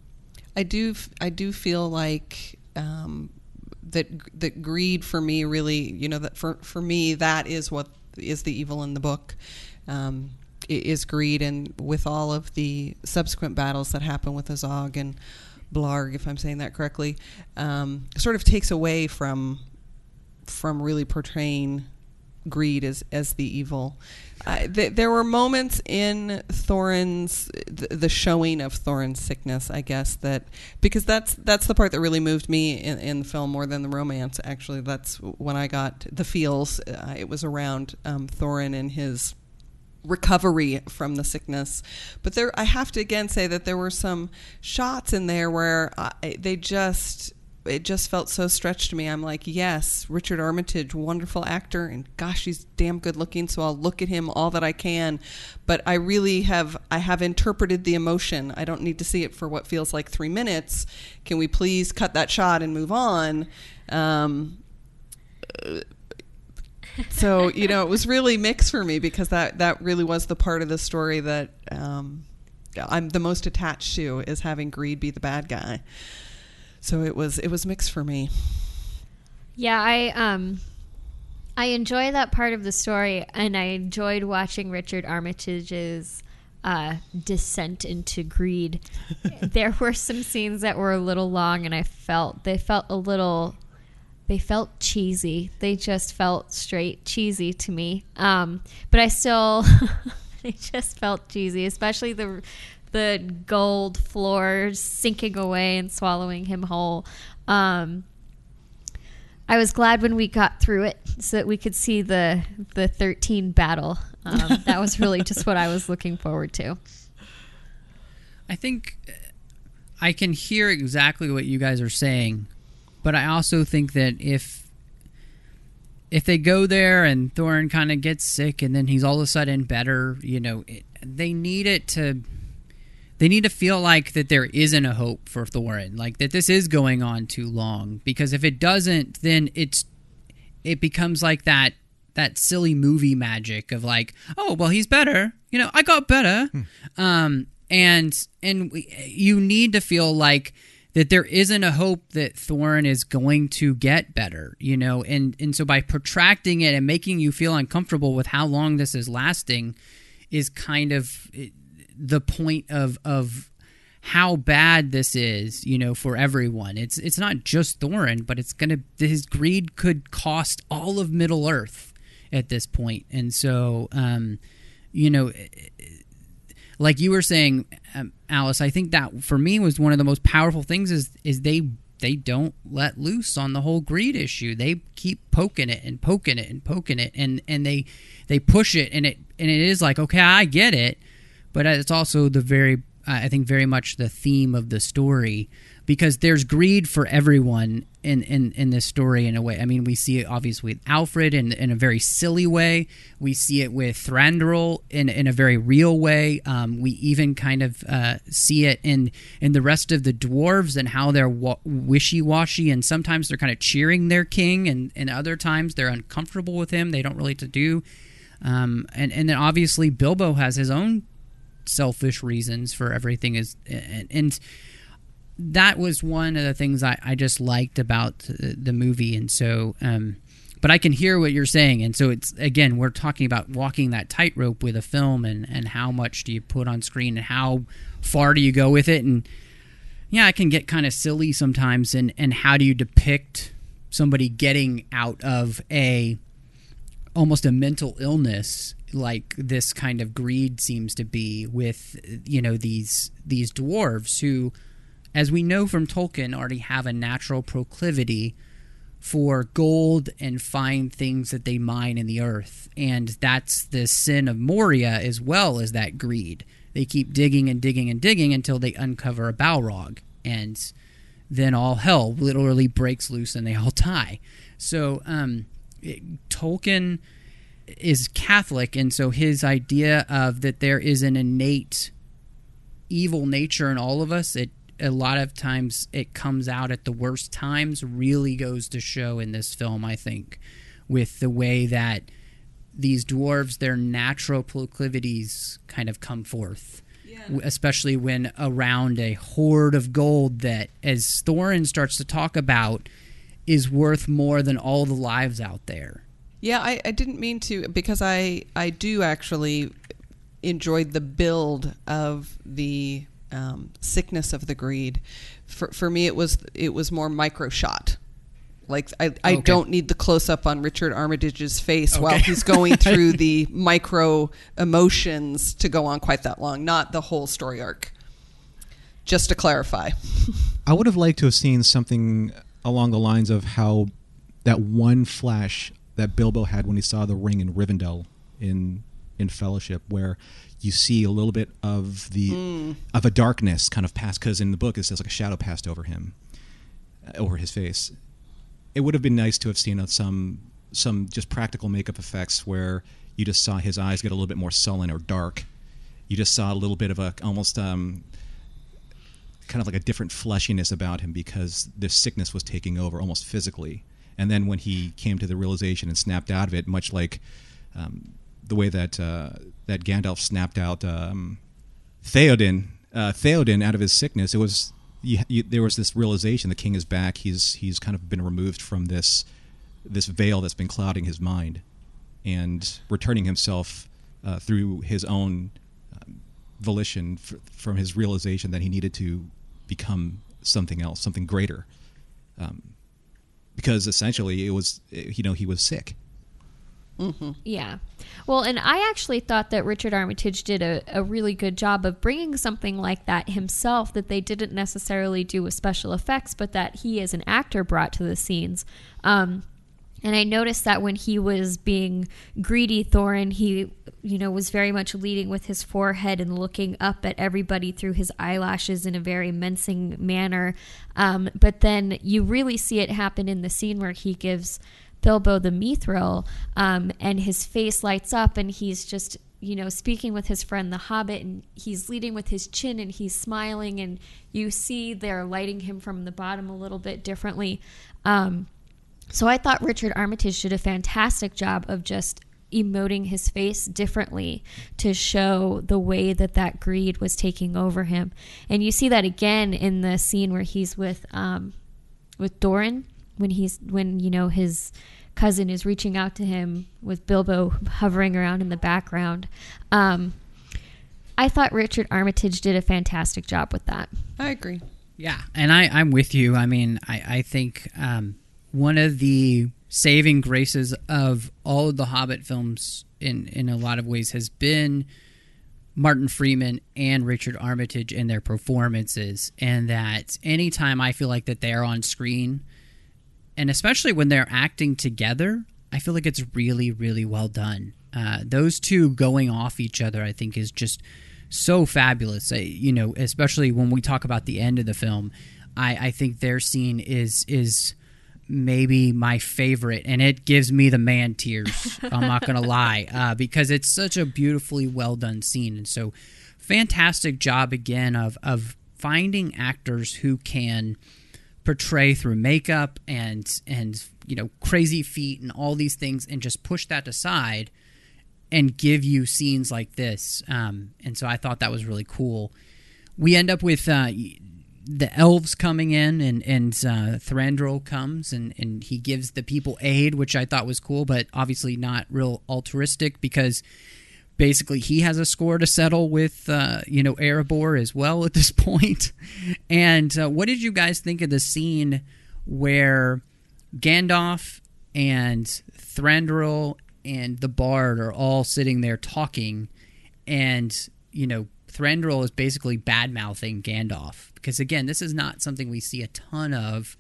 I do. I do feel like um, that. That greed for me really, you know, that for for me that is what is the evil in the book. Um, is greed, and with all of the subsequent battles that happen with Azog and Blarg, if I'm saying that correctly, um, sort of takes away from from really portraying greed as as the evil. Uh, th- there were moments in Thorin's the, the showing of Thorin's sickness, I guess that because that's that's the part that really moved me in, in the film more than the romance. Actually, that's when I got the feels. Uh, it was around um, Thorin and his recovery from the sickness. But there, I have to again say that there were some shots in there where I, they just it just felt so stretched to me. I'm like, yes, Richard Armitage, wonderful actor, and gosh, he's damn good looking. So I'll look at him all that I can. But I really have I have interpreted the emotion. I don't need to see it for what feels like three minutes. Can we please cut that shot and move on? Um, so you know, it was really mixed for me because that that really was the part of the story that um, I'm the most attached to is having greed be the bad guy. So it was it was mixed for me. Yeah, I um I enjoy that part of the story and I enjoyed watching Richard Armitage's uh, descent into greed. there were some scenes that were a little long and I felt they felt a little they felt cheesy. They just felt straight cheesy to me. Um, but I still they just felt cheesy, especially the the gold floor sinking away and swallowing him whole. Um, I was glad when we got through it so that we could see the the 13 battle. Um, that was really just what I was looking forward to. I think I can hear exactly what you guys are saying, but I also think that if if they go there and Thorin kind of gets sick and then he's all of a sudden better, you know, it, they need it to they need to feel like that there isn't a hope for Thorin, like that this is going on too long. Because if it doesn't, then it's it becomes like that that silly movie magic of like, oh well, he's better. You know, I got better. Um, and and we, you need to feel like that there isn't a hope that Thorin is going to get better, you know, and and so by protracting it and making you feel uncomfortable with how long this is lasting is kind of eh, the point of of how bad this is, you know, for everyone. It's it's not just Thorin, but it's gonna his greed could cost all of Middle Earth at this point, and so um, you know, eh, eh, like you were saying, um, Alice, I think that for me was one of the most powerful things is is they they don't let loose on the whole greed issue. They keep poking it and poking it and poking it, and and they they push it, and it and it is like okay, I get it, but it's also the very I think very much the theme of the story because there's greed for everyone in, in, in this story in a way. I mean, we see it obviously with Alfrid in, in a very silly way. We see it with Thranduil in, in a very real way. Um, we even kind of uh, see it in, in the rest of the dwarves and how they're wa- wishy washy. And sometimes they're kind of cheering their king, and, and other times they're uncomfortable with him. They don't really to do. Um, and, and then obviously Bilbo has his own selfish reasons for everything is and, and that was one of the things I, I just liked about the, the movie. And so um, but I can hear what you're saying. And so it's again we're talking about walking that tightrope with a film and and how much do you put on screen and how far do you go with it? And yeah it can get kind of silly sometimes. And and how do you depict somebody getting out of a almost a mental illness like this kind of greed seems to be with you know these these dwarves who as we know from Tolkien already have a natural proclivity for gold and fine things that they mine in the earth. And that's the sin of Moria as well as that greed. They keep digging and digging and digging until they uncover a Balrog and then all hell literally breaks loose and they all die. So um it, Tolkien is Catholic, and so his idea of that there is an innate evil nature in all of us, it a lot of times it comes out at the worst times, really goes to show in this film, I think, with the way that these dwarves, their natural proclivities kind of come forth. Especially when around a hoard of gold that, as Thorin starts to talk about, is worth more than all the lives out there. Yeah, I, I didn't mean to because I I do actually enjoyed the build of the um, sickness of the greed. For for me, it was it was more micro shot. Like I, I Okay. don't need the close up on Richard Armitage's face while he's going through the micro emotions to go on quite that long, not the whole story arc. Just to clarify. I would have liked to have seen something along the lines of how that one flash that Bilbo had when he saw the ring in Rivendell in in Fellowship, where you see a little bit of the of a darkness kind of pass because in the book it says like a shadow passed over him, uh, over his face. It would have been nice to have seen uh, some some just practical makeup effects where you just saw his eyes get a little bit more sullen or dark. You just saw a little bit of a almost um, kind of like a different fleshiness about him because this sickness was taking over almost physically. And then when he came to the realization and snapped out of it, much like um, the way that uh, that Gandalf snapped out um, Theoden, uh, Theoden out of his sickness, it was you, you, there was this realization: the king is back. He's he's kind of been removed from this this veil that's been clouding his mind, and returning himself uh, through his own um, volition f- from his realization that he needed to become something else, something greater, um, because essentially it was you know he was sick. Yeah. Well, and I actually thought that Richard Armitage did a, a really good job of bringing something like that himself that they didn't necessarily do with special effects, but that he as an actor brought to the scenes. Um, and I noticed that when he was being greedy Thorin, he, you know, was very much leading with his forehead and looking up at everybody through his eyelashes in a very menacing manner. Um, but then you really see it happen in the scene where he gives Bilbo the mithril, um, and his face lights up, and he's just you know speaking with his friend the Hobbit, and he's leading with his chin, and he's smiling, and you see they're lighting him from the bottom a little bit differently. Um, so I thought Richard Armitage did a fantastic job of just emoting his face differently to show the way that that greed was taking over him. And you see that again in the scene where he's with um, with Doran when he's when you know his cousin is reaching out to him with Bilbo hovering around in the background. Um, I thought Richard Armitage did a fantastic job with that. I agree. Yeah, and I, I'm with you. I mean, I, I think um, one of the saving graces of all of the Hobbit films, in in a lot of ways, has been Martin Freeman and Richard Armitage in their performances, and that anytime I feel like that they're on screen, and especially when they're acting together, I feel like it's really, really well done. Uh, those two going off each other, I think, is just so fabulous. You know, especially when we talk about the end of the film, I, I think their scene is is maybe my favorite, and it gives me the man tears. I'm not gonna lie, uh, because it's such a beautifully well done scene, and so fantastic job again of of finding actors who can portray through makeup and and you know crazy feet and all these things and just push that aside and give you scenes like this um, and so i thought that was really cool we end up with uh, the elves coming in and and uh, Thranduil comes and and he gives the people aid which i thought was cool but obviously not real altruistic because basically he has a score to settle with uh, you know Erebor as well at this point. And uh, what did you guys think of the scene where Gandalf and Thranduil and the Bard are all sitting there talking, and you know Thranduil is basically bad mouthing Gandalf because again, this is not something we see a ton of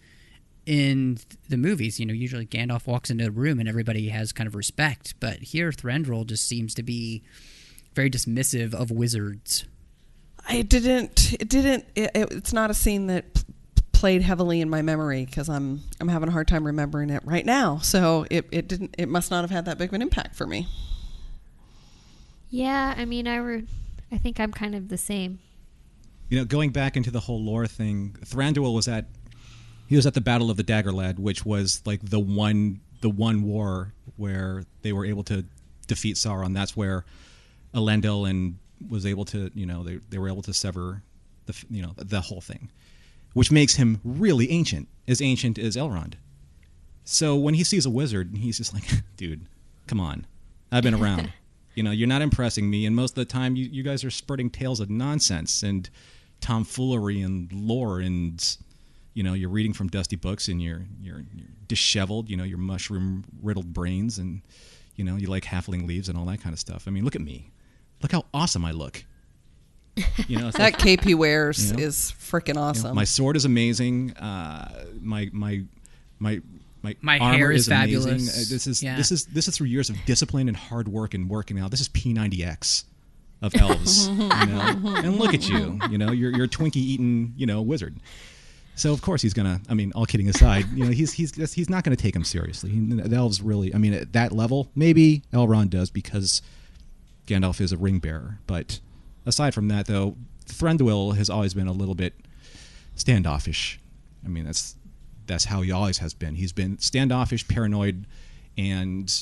in the movies, you know, usually Gandalf walks into a room and everybody has kind of respect, but here Thranduil just seems to be very dismissive of wizards. I didn't. It didn't. It, it, it's not a scene that p- played heavily in my memory because I'm I'm having a hard time remembering it right now. So it, it didn't. It must not have had that big of an impact for me. Yeah, I mean, I re- I think I'm kind of the same. You know, going back into the whole lore thing, Thranduil was at he was at the Battle of the Dagorlad, which was like the one the one war where they were able to defeat Sauron. That's where Elendil and was able to you know they they were able to sever the you know the whole thing, which makes him really ancient, as ancient as Elrond. So when he sees a wizard, he's just like, dude, come on, I've been around. you know, you're not impressing me, and most of the time, you, you guys are spurting tales of nonsense and tomfoolery and lore, and you know, you're reading from dusty books, and you're you're, you're disheveled. You know, your mushroom riddled brains, and you know, you like halfling leaves and all that kind of stuff. I mean, look at me, look how awesome I look. You know, That like- cape he wears You know? is freaking you know, awesome. my sword is amazing. Uh, my my my my, My armor hair is amazing. fabulous. Uh, This is Yeah. this is this is through years of discipline and hard work and working out. This is P90X of elves, you know. And look at you, you know, you're you're a Twinkie eating, you know, wizard. So of course he's gonna. I mean, all kidding aside, you know, he's he's he's not gonna take him seriously. He, the elves really. I mean, at that level, maybe Elrond does because Gandalf is a ring bearer. But aside from that, though, Thranduil has always been a little bit standoffish. I mean, that's that's how he always has been. He's been standoffish, paranoid, and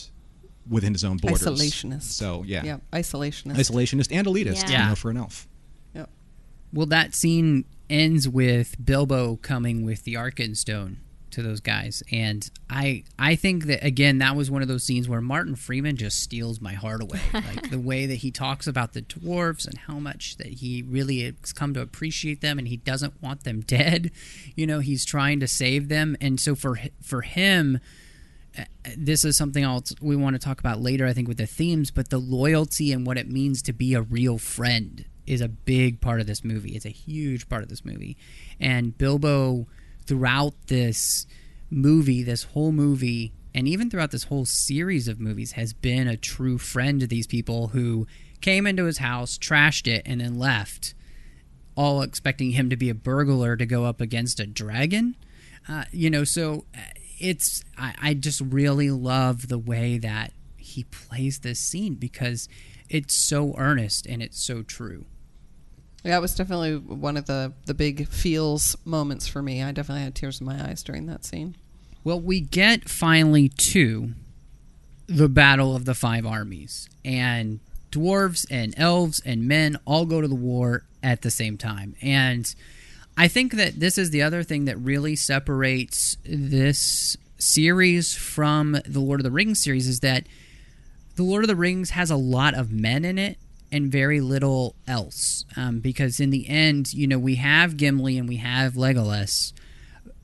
within his own borders. Isolationist. So yeah, Yeah, isolationist. isolationist and elitist. Yeah. You know, for an elf. Yep. Well, that scene ends with Bilbo coming with the Arkenstone to those guys, and I I think that again that was one of those scenes where Martin Freeman just steals my heart away. like the way that he talks about the dwarves and how much that he really has come to appreciate them, and he doesn't want them dead. You know, he's trying to save them, and so for for him this is something else we want to talk about later, I think, with the themes, but the loyalty and what it means to be a real friend is a big part of this movie. It's a huge part of this movie. And Bilbo, throughout this movie, this whole movie, and even throughout this whole series of movies, has been a true friend to these people who came into his house, trashed it, and then left, all expecting him to be a burglar to go up against a dragon. Uh, you know, so uh, it's I, I just really love the way that he plays this scene because it's so earnest and it's so true. Yeah, it was definitely one of the the big feels moments for me. I definitely had tears in my eyes during that scene. Well, we get finally to the battle of the five armies, and dwarves and elves and men all go to the war at the same time. And I think that this is the other thing that really separates this series from the Lord of the Rings series is that the Lord of the Rings has a lot of men in it and very little else. Um, because in the end, you know, we have Gimli and we have Legolas,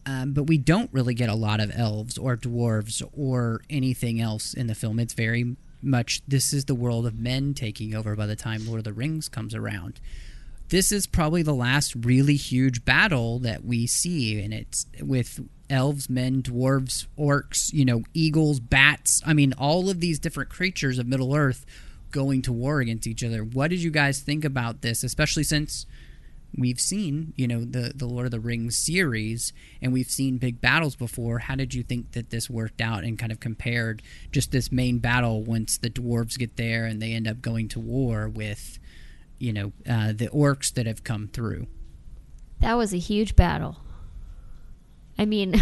um, but we don't really get a lot of elves or dwarves or anything else in the film. It's very much this is the world of men taking over by the time Lord of the Rings comes around. This is probably the last really huge battle that we see, and it's with elves, men, dwarves, orcs, you know, eagles, bats. I mean, all of these different creatures of Middle Earth going to war against each other. What did you guys think about this, especially since we've seen, you know, the the Lord of the Rings series and we've seen big battles before. How did you think that this worked out and kind of compared just this main battle once the dwarves get there and they end up going to war with, you know, uh, the orcs that have come through? That was a huge battle. I mean,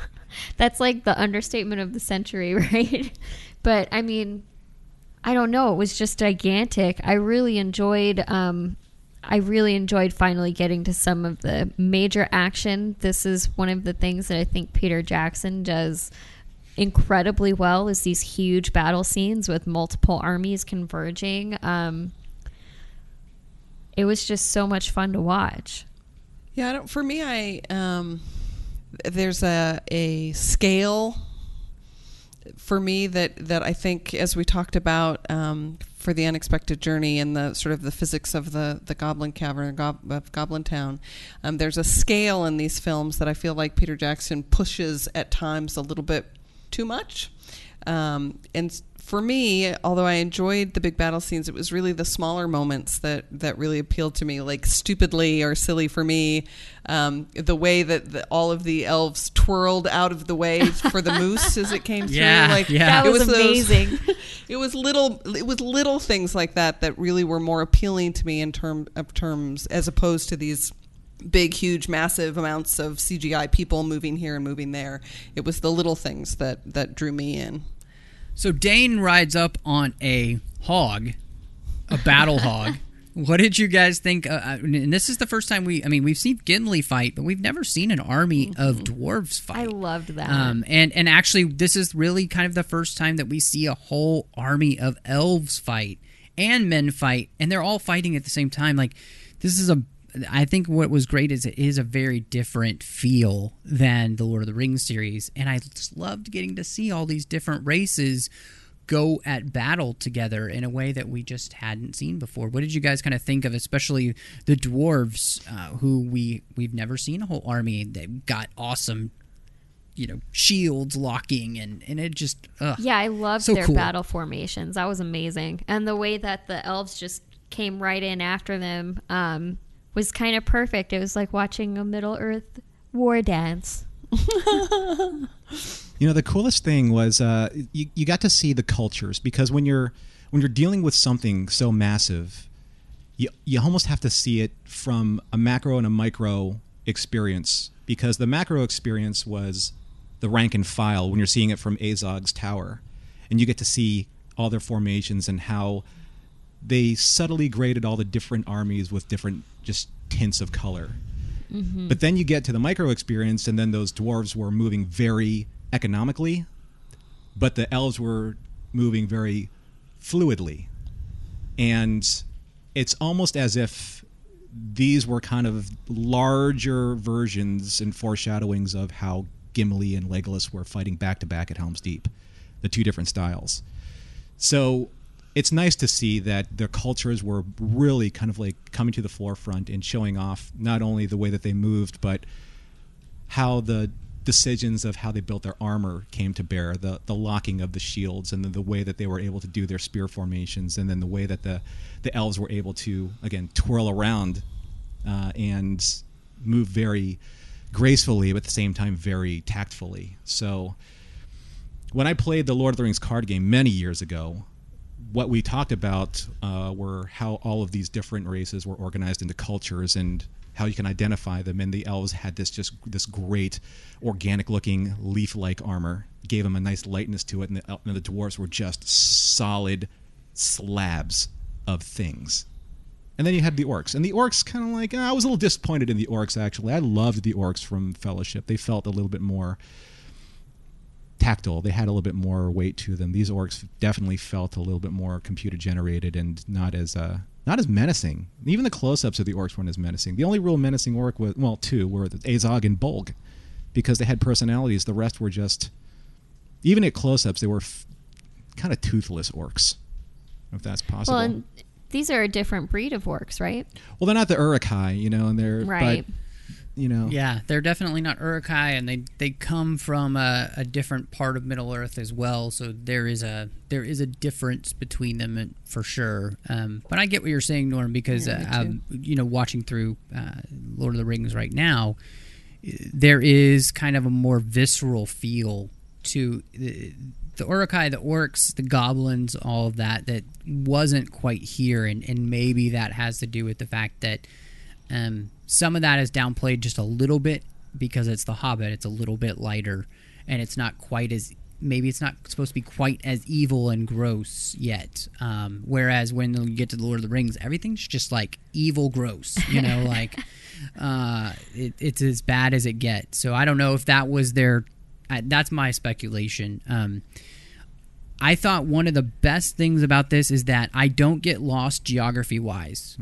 that's like the understatement of the century, right? but I mean, I don't know. It was just gigantic. I really enjoyed. Um, I really enjoyed finally getting to some of the major action. This is one of the things that I think Peter Jackson does incredibly well. Is these huge battle scenes with multiple armies converging. Um, it was just so much fun to watch. Yeah, I don't, for me, I um, there's a a scale for me that that I think, as we talked about um, for the unexpected journey and the sort of the physics of the the Goblin Cavern of Goblin Town, um, there's a scale in these films that I feel like Peter Jackson pushes at times a little bit too much. Um, and for me, although I enjoyed the big battle scenes, it was really the smaller moments that, that really appealed to me, like stupidly or silly for me. Um, the way that the, all of the elves twirled out of the way for the moose as it came through. Yeah, like, yeah. That it was those- amazing. it was little it was little things like that that really were more appealing to me in term of terms as opposed to these big huge massive amounts of CGI people moving here and moving there it was the little things that that drew me in So Dain rides up on a hog, a battle hog. What did you guys think? Uh, uh, and this is the first time we, I mean, we've seen Gimli fight, but we've never seen an army of dwarves fight. I loved that. Um, and and actually, this is really kind of the first time that we see a whole army of elves fight and men fight, and they're all fighting at the same time. Like this is a. I think what was great is it is a very different feel than the Lord of the Rings series, and I just loved getting to see all these different races go at battle together in a way that we just hadn't seen before. What did you guys kind of think of, especially the dwarves, uh, who we we've never seen a whole army that got awesome you know shields locking and and it just ugh. Yeah, I loved So their cool. battle formations. That was amazing. And the way that the elves just came right in after them um, was kind of perfect. It was like watching a Middle Earth war dance. You know, the coolest thing was uh, you, you got to see the cultures because when you're when you're dealing with something so massive, you you almost have to see it from a macro and a micro experience because the macro experience was the rank and file when you're seeing it from Azog's tower, and you get to see all their formations and how they subtly graded all the different armies with different just tints of color. Mm-hmm. But then you get to the micro experience, and then those dwarves were moving very economically, but the elves were moving very fluidly. And it's almost as if these were kind of larger versions and foreshadowings of how Gimli and Legolas were fighting back to back at Helm's Deep, the two different styles. So it's nice to see that their cultures were really kind of like coming to the forefront and showing off not only the way that they moved, but how the decisions of how they built their armor came to bear the the locking of the shields and then the way that they were able to do their spear formations and then the way that the the elves were able to again twirl around uh, and move very gracefully but at the same time very tactfully. So when I played the Lord of the Rings card game many years ago, what we talked about uh, were how all of these different races were organized into cultures and how you can identify them. And the elves had this just this great organic-looking leaf-like armor, gave them a nice lightness to it, and the, and the dwarves were just solid slabs of things. And then you had the orcs, and the orcs kind of like I was a little disappointed in the orcs. Actually, I loved the orcs from Fellowship. They felt a little bit more tactile. They had a little bit more weight to them. These orcs definitely felt a little bit more computer generated and not as uh, not as menacing. Even the close-ups of the orcs weren't as menacing. The only real menacing orc was well, two were the Azog and Bolg, because they had personalities. The rest were just even at close-ups they were f- kind of toothless orcs, if that's possible. Well, and these are a different breed of orcs, right? Well, they're not the Uruk-hai, you know, and they're Right. But, you know, Yeah, they're definitely not Uruk-hai, and they they come from a, a different part of Middle Earth as well. So there is a there is a difference between them for sure. Um, but I get what you're saying, Norm, because Yeah, me uh, um, you know, watching through uh, Lord of the Rings right now, there is kind of a more visceral feel to the, the Uruk-hai, the orcs, the goblins, all of that that wasn't quite here, and, and maybe that has to do with the fact that um, some of that is downplayed just a little bit because it's The Hobbit. It's a little bit lighter, and it's not quite as maybe it's not supposed to be quite as evil and gross yet. Um, whereas when you get to the Lord of the Rings, everything's just like evil, gross. You know, like uh, it, it's as bad as it gets. So I don't know if that was their. Uh, that's my speculation. Um, I thought one of the best things about this is that I don't get lost geography wise.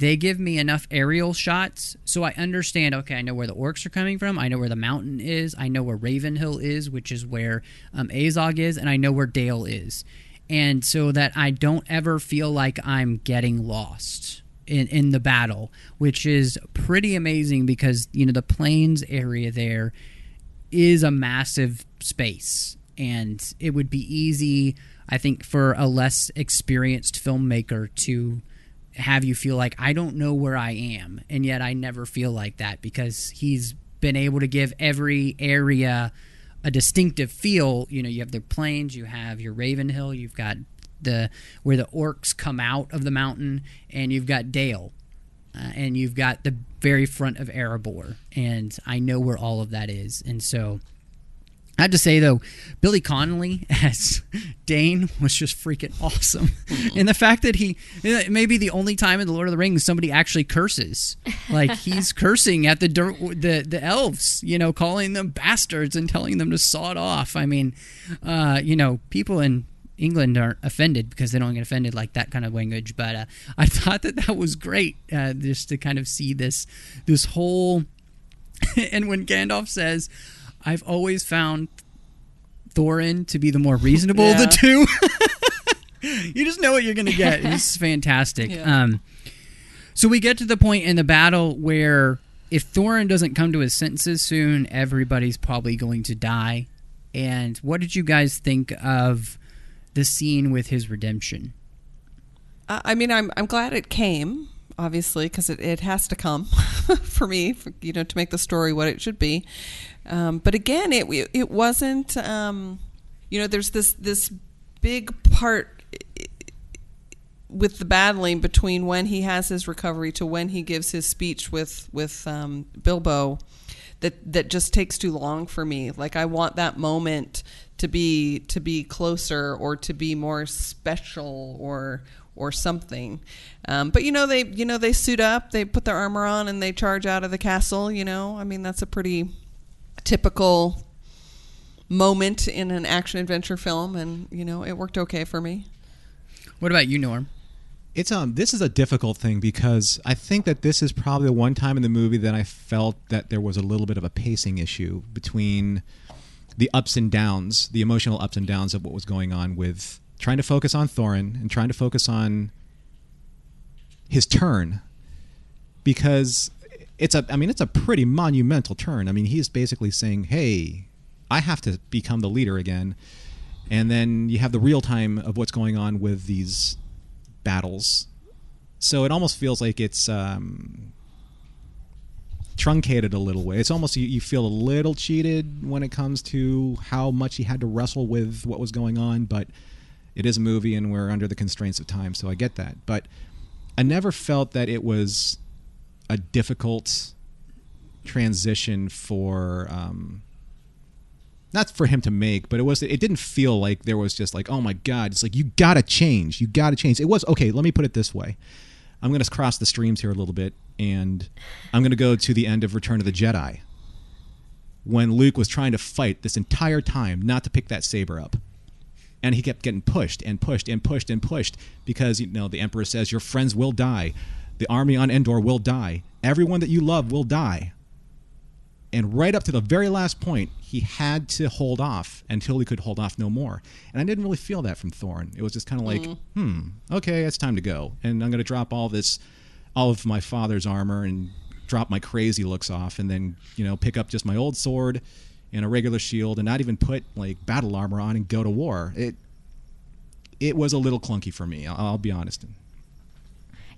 They give me enough aerial shots so I understand okay, I know where the orcs are coming from, I know where the mountain is, I know where Ravenhill is, which is where um, Azog is, and I know where Dale is. And so that I don't ever feel like I'm getting lost in, in the battle, which is pretty amazing because, you know, the plains area there is a massive space and it would be easy i think for a less experienced filmmaker to have you feel like i don't know where i am and yet i never feel like that because he's been able to give every area a distinctive feel you know you have the plains you have your ravenhill you've got the where the orcs come out of the mountain and you've got dale uh, and you've got the very front of Erebor, and I know where all of that is. And so, I have to say though, Billy Connolly as Dain was just freaking awesome, and the fact that he it may be the only time in the Lord of the Rings somebody actually curses, like he's cursing at the the the elves, you know, calling them bastards and telling them to saw it off. I mean, uh, you know, people in England aren't offended because they don't get offended like that kind of language. But uh, I thought that that was great, uh, just to kind of see this this whole. and when Gandalf says, "I've always found Thorin to be the more reasonable of the two. you just know what you're going to get. It's fantastic. Yeah. Um, so we get to the point in the battle where if Thorin doesn't come to his senses soon, everybody's probably going to die. And what did you guys think of the scene with his redemption? I I mean, I'm I'm glad it came, obviously, because it, it has to come for me, for, you know, to make the story what it should be. Um, but again, it it wasn't. Um, you know, there's this this big part with the battling between when he has his recovery to when he gives his speech with with um, Bilbo that that just takes too long for me. Like I want that moment to be to be closer or to be more special or or something. Um, but you know they you know they suit up, they put their armor on, and they charge out of the castle. You know, I mean that's a pretty typical moment in an action adventure film, and you know it worked okay for me. What about you, Norm? It's um this is a difficult thing because I think that this is probably the one time in the movie that I felt that there was a little bit of a pacing issue between the ups and downs, the emotional ups and downs of what was going on with trying to focus on Thorin and trying to focus on his turn because it's a I mean it's a pretty monumental turn. I mean he's basically saying, "Hey, I have to become the leader again." And then you have the real time of what's going on with these battles. So it almost feels like it's um, truncated a little way. It's almost you, you feel a little cheated when it comes to how much he had to wrestle with what was going on, but it is a movie and we're under the constraints of time, so I get that. But I never felt that it was a difficult transition for um, not for him to make, but it was it didn't feel like there was just like, oh my god, it's like you gotta change. You gotta change. It was okay, let me put it this way. I'm gonna cross the streams here a little bit and I'm gonna go to the end of Return of the Jedi. When Luke was trying to fight this entire time not to pick that saber up. And he kept getting pushed and pushed and pushed and pushed because you know the Emperor says your friends will die. The army on Endor will die. Everyone that you love will die and right up to the very last point, he had to hold off until he could hold off no more. And I didn't really feel that from Thorin. It was just kind of like, hmm, okay, it's time to go, and I'm going to drop all this, all of my father's armor, and drop my crazy looks off, and then you know pick up just my old sword and a regular shield, and not even put like battle armor on and go to war. It it was a little clunky for me. I'll, I'll be honest.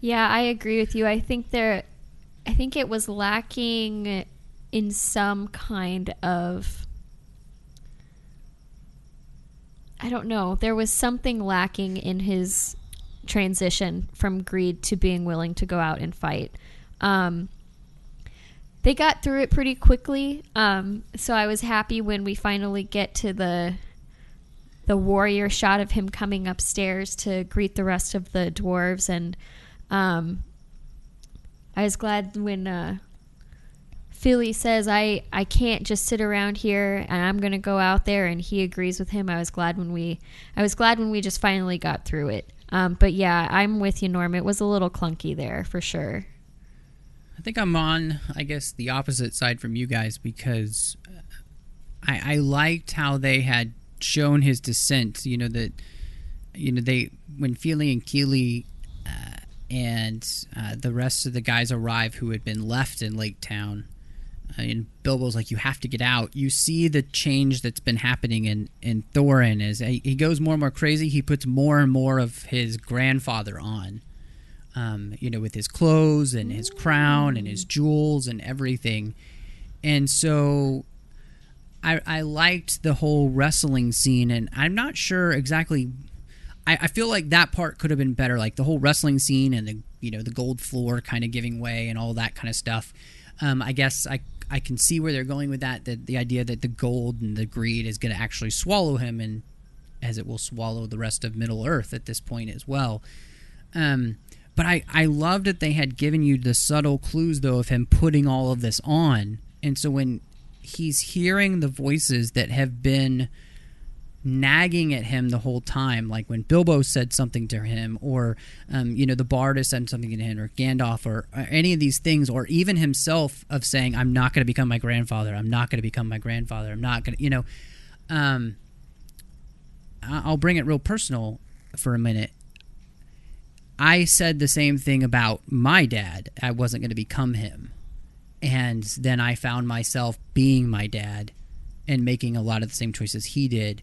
Yeah, I agree with you. I think there, I think it was lacking in some kind of. I don't know. There was something lacking in his transition from greed to being willing to go out and fight. Um, they got through it pretty quickly, um, so I was happy when we finally get to the the warrior shot of him coming upstairs to greet the rest of the dwarves and um, I was glad when uh, Fili says I I can't just sit around here and I'm going to go out there and he agrees with him. I was glad when we I was glad when we just finally got through it. Um, but yeah, I'm with you Norm. It was a little clunky there for sure. I think I'm on, I guess, the opposite side from you guys because I, I liked how they had shown his descent. You know that, you know they when Fili and Kili uh, and uh, the rest of the guys arrive who had been left in Lake Town, uh, and Bilbo's like, "You have to get out." You see the change that's been happening in in Thorin as he he goes more and more crazy. He puts more and more of his grandfather on um, you know, with his clothes and his crown and his jewels and everything. And so I, I liked the whole wrestling scene, and I'm not sure exactly. I, I feel like that part could have been better, like the whole wrestling scene and the you know the gold floor kind of giving way and all that kind of stuff. Um, I guess I I can see where they're going with that. That the idea that the gold and the greed is going to actually swallow him, and as it will swallow the rest of Middle Earth at this point as well. Um, but I, I loved that they had given you the subtle clues though of him putting all of this on. And so when he's hearing the voices that have been nagging at him the whole time, like when Bilbo said something to him, or um, you know the Bard has said something to him, or Gandalf, or, or any of these things, or even himself of saying, "I'm not going to become my grandfather. I'm not going to become my grandfather. I'm not going to," you know. Um, I'll bring it real personal for a minute. I said the same thing about my dad. I wasn't going to become him. and then I found myself being my dad and making a lot of the same choices he did,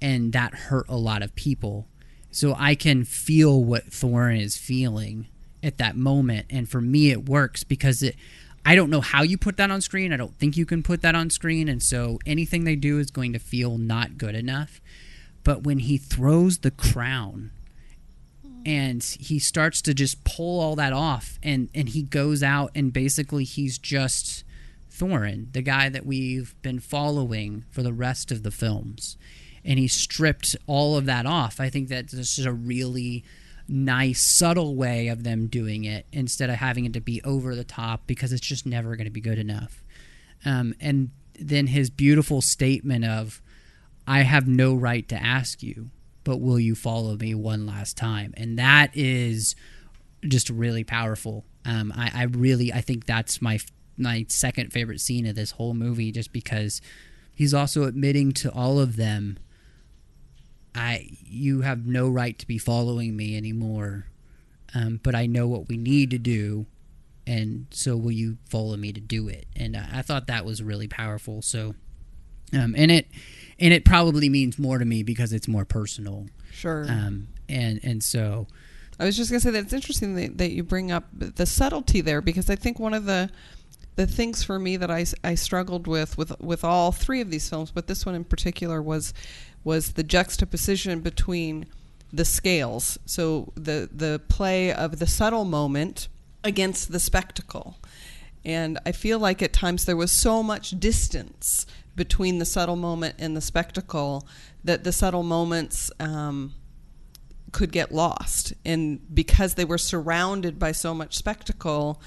and that hurt a lot of people. So I can feel what Thorin is feeling at that moment, and for me, it works because it. I don't know how you put that on screen. I don't think you can put that on screen, and so anything they do is going to feel not good enough. But when he throws the crown and he starts to just pull all that off and and he goes out and basically he's just Thorin, the guy that we've been following for the rest of the films. And he stripped all of that off. I think that this is a really nice, subtle way of them doing it instead of having it to be over the top because it's just never going to be good enough. Um, and then his beautiful statement of, I have no right to ask you, but will you follow me one last time? And that is just really powerful. Um, I, I really, I think that's my my second favorite scene of this whole movie, just because he's also admitting to all of them, I, you have no right to be following me anymore, um, but I know what we need to do, and so will you follow me to do it? And I, I thought that was really powerful. So, um, and it, and it probably means more to me because it's more personal. Sure. Um, and and so I was just going to say that it's interesting that, that you bring up the subtlety there because I think one of the the things for me that I, I struggled with, with with all three of these films, but this one in particular was was the juxtaposition between the scales. So the the play of the subtle moment against the spectacle. And I feel like at times there was so much distance between the subtle moment and the spectacle that the subtle moments um, could get lost. And because they were surrounded by so much spectacle,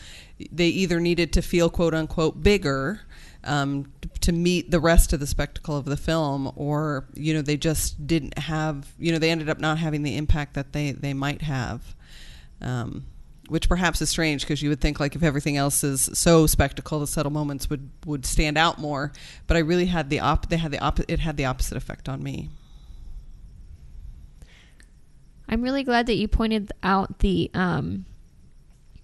they either needed to feel quote unquote bigger um, to meet the rest of the spectacle of the film, or you know they just didn't have you know they ended up not having the impact that they they might have. Um, which perhaps is strange because you would think like if everything else is so spectacle, the subtle moments would would stand out more. But I really had the op they had the op it had the opposite effect on me. I'm really glad that you pointed out the um,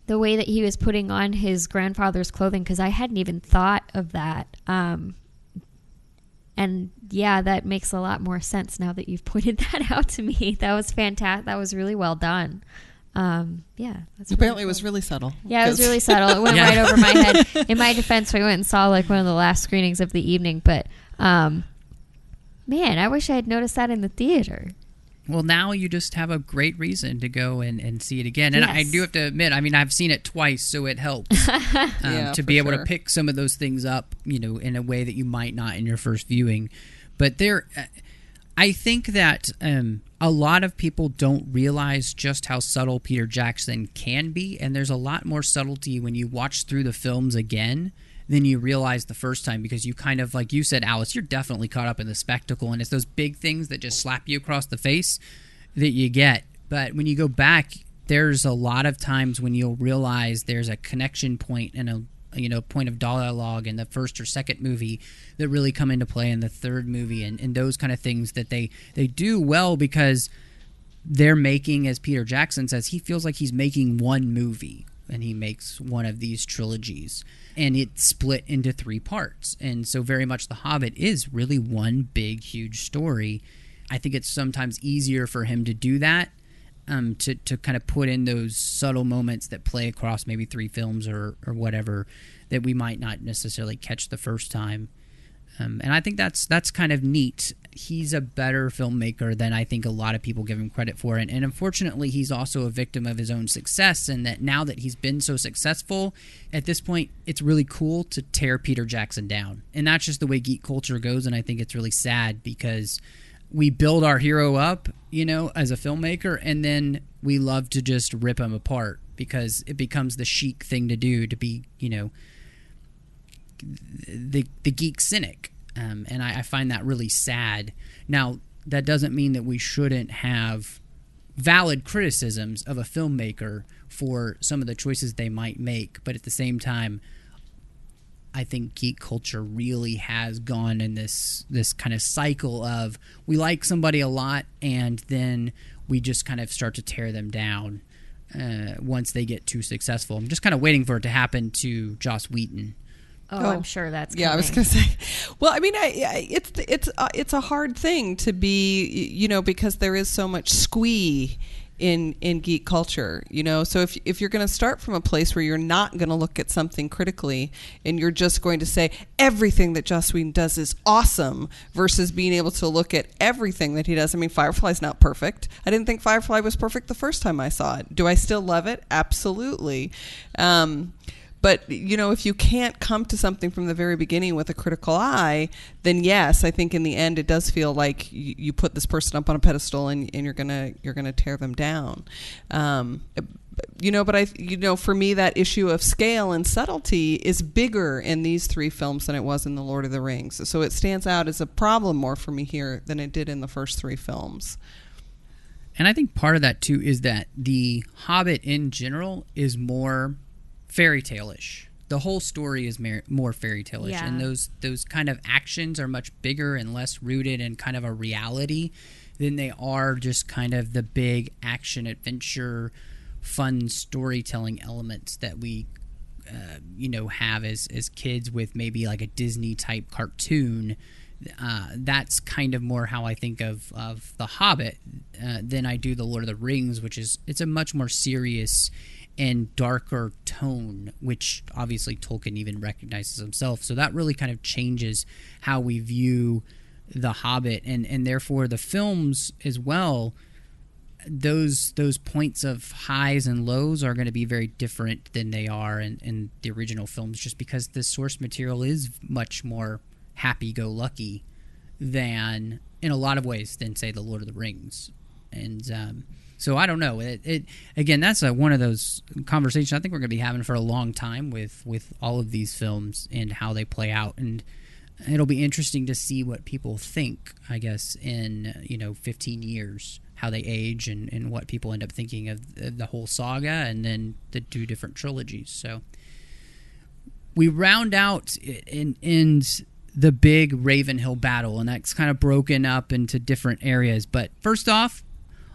the way that he was putting on his grandfather's clothing because I hadn't even thought of that. Um, and yeah, that makes a lot more sense now that you've pointed that out to me. That was fantastic. That was really well done. Um, yeah, that's apparently really it was really subtle. Yeah, it was really subtle. It went Yeah. right over my head. In my defense, we went and saw like one of the last screenings of the evening, but um, man, I wish I had noticed that in the theater. Well, now you just have a great reason to go and, and see it again. And I Yes. do have to admit, I mean, I've seen it twice, so it helps um, Yeah, to be able sure. to pick some of those things up, you know, in a way that you might not in your first viewing. But there, uh, I think that um, a lot of people don't realize just how subtle Peter Jackson can be, and there's a lot more subtlety when you watch through the films again than you realize the first time because you kind of like you said alice you're definitely caught up in the spectacle and it's those big things that just slap you across the face that you get. But when you go back there's a lot of times when you'll realize there's a connection point and a you know point of dialogue in the first or second movie that really come into play in the third movie and, and those kind of things that they they do well because they're making as peter jackson says he feels like he's making one movie and he makes one of these trilogies. And it's split into three parts. And so very much the hobbit is really one big huge story. I think it's sometimes easier for him to do that um, to, to kind of put in those subtle moments that play across maybe three films or, or whatever that we might not necessarily catch the first time. Um, and I think that's that's kind of neat. He's a better filmmaker than I think a lot of people give him credit for, and, and unfortunately, he's also a victim of his own success. And that now that he's been so successful, at this point, it's really cool to tear Peter Jackson down, and that's just the way geek culture goes. And I think it's really sad because we build our hero up, you know, as a filmmaker, and then we love to just rip him apart because it becomes the chic thing to do to be, you know, the the geek cynic, um, and I, I find that really sad. Now, that doesn't mean that we shouldn't have valid criticisms of a filmmaker for some of the choices they might make, but at the same time, I think geek culture really has gone in this this kind of cycle of we like somebody a lot, and then we just kind of start to tear them down uh, once they get too successful. I'm just kind of waiting for it to happen to Joss Whedon Oh, I'm sure that's yeah. I was going to say. Well, I mean, I, I, it's it's uh, it's a hard thing to be, you know, because there is so much squee in in geek culture, you know. So if if you're going to start from a place where you're not going to look at something critically and you're just going to say everything that Joss Whedon does is awesome versus being able to look at everything that he does. I mean, Firefly's not perfect. I didn't think Firefly was perfect the first time I saw it. Do I still love it? Absolutely. Um, but you know, if you can't come to something from the very beginning with a critical eye, then yes, I think in the end it does feel like you, you put this person up on a pedestal and, and you're gonna you're gonna tear them down. Um, you know, but I you know for me that issue of scale and subtlety is bigger in these three films than it was in the Lord of the Rings. So it stands out as a problem more for me here than it did in the first three films. And I think part of that too is that the Hobbit in general is more fairy tale-ish. The whole story is mer- more fairy tale-ish, Yeah. and those those kind of actions are much bigger and less rooted in kind of a reality than they are just kind of the big action adventure, fun storytelling elements that we uh, you know have as as kids with maybe like a Disney type cartoon. Uh, that's kind of more how I think of of the Hobbit uh, than I do the Lord of the Rings, which is it's a much more serious and darker tone, which obviously Tolkien even recognizes himself. So that really kind of changes how we view the Hobbit, and and therefore the films as well those those points of highs and lows are going to be very different than they are in, in the original films just because the source material is much more happy-go-lucky than in a lot of ways than say the lord of the rings and um, so i don't know. It, it again that's a, one of those conversations i think we're going to be having for a long time with with all of these films and how they play out. And it'll be interesting to see what people think i guess in you know 15 years how they age and, and what people end up thinking of the, whole saga and then the two different trilogies. So we round out in in the big Ravenhill battle, and that's kind of broken up into different areas. But first off,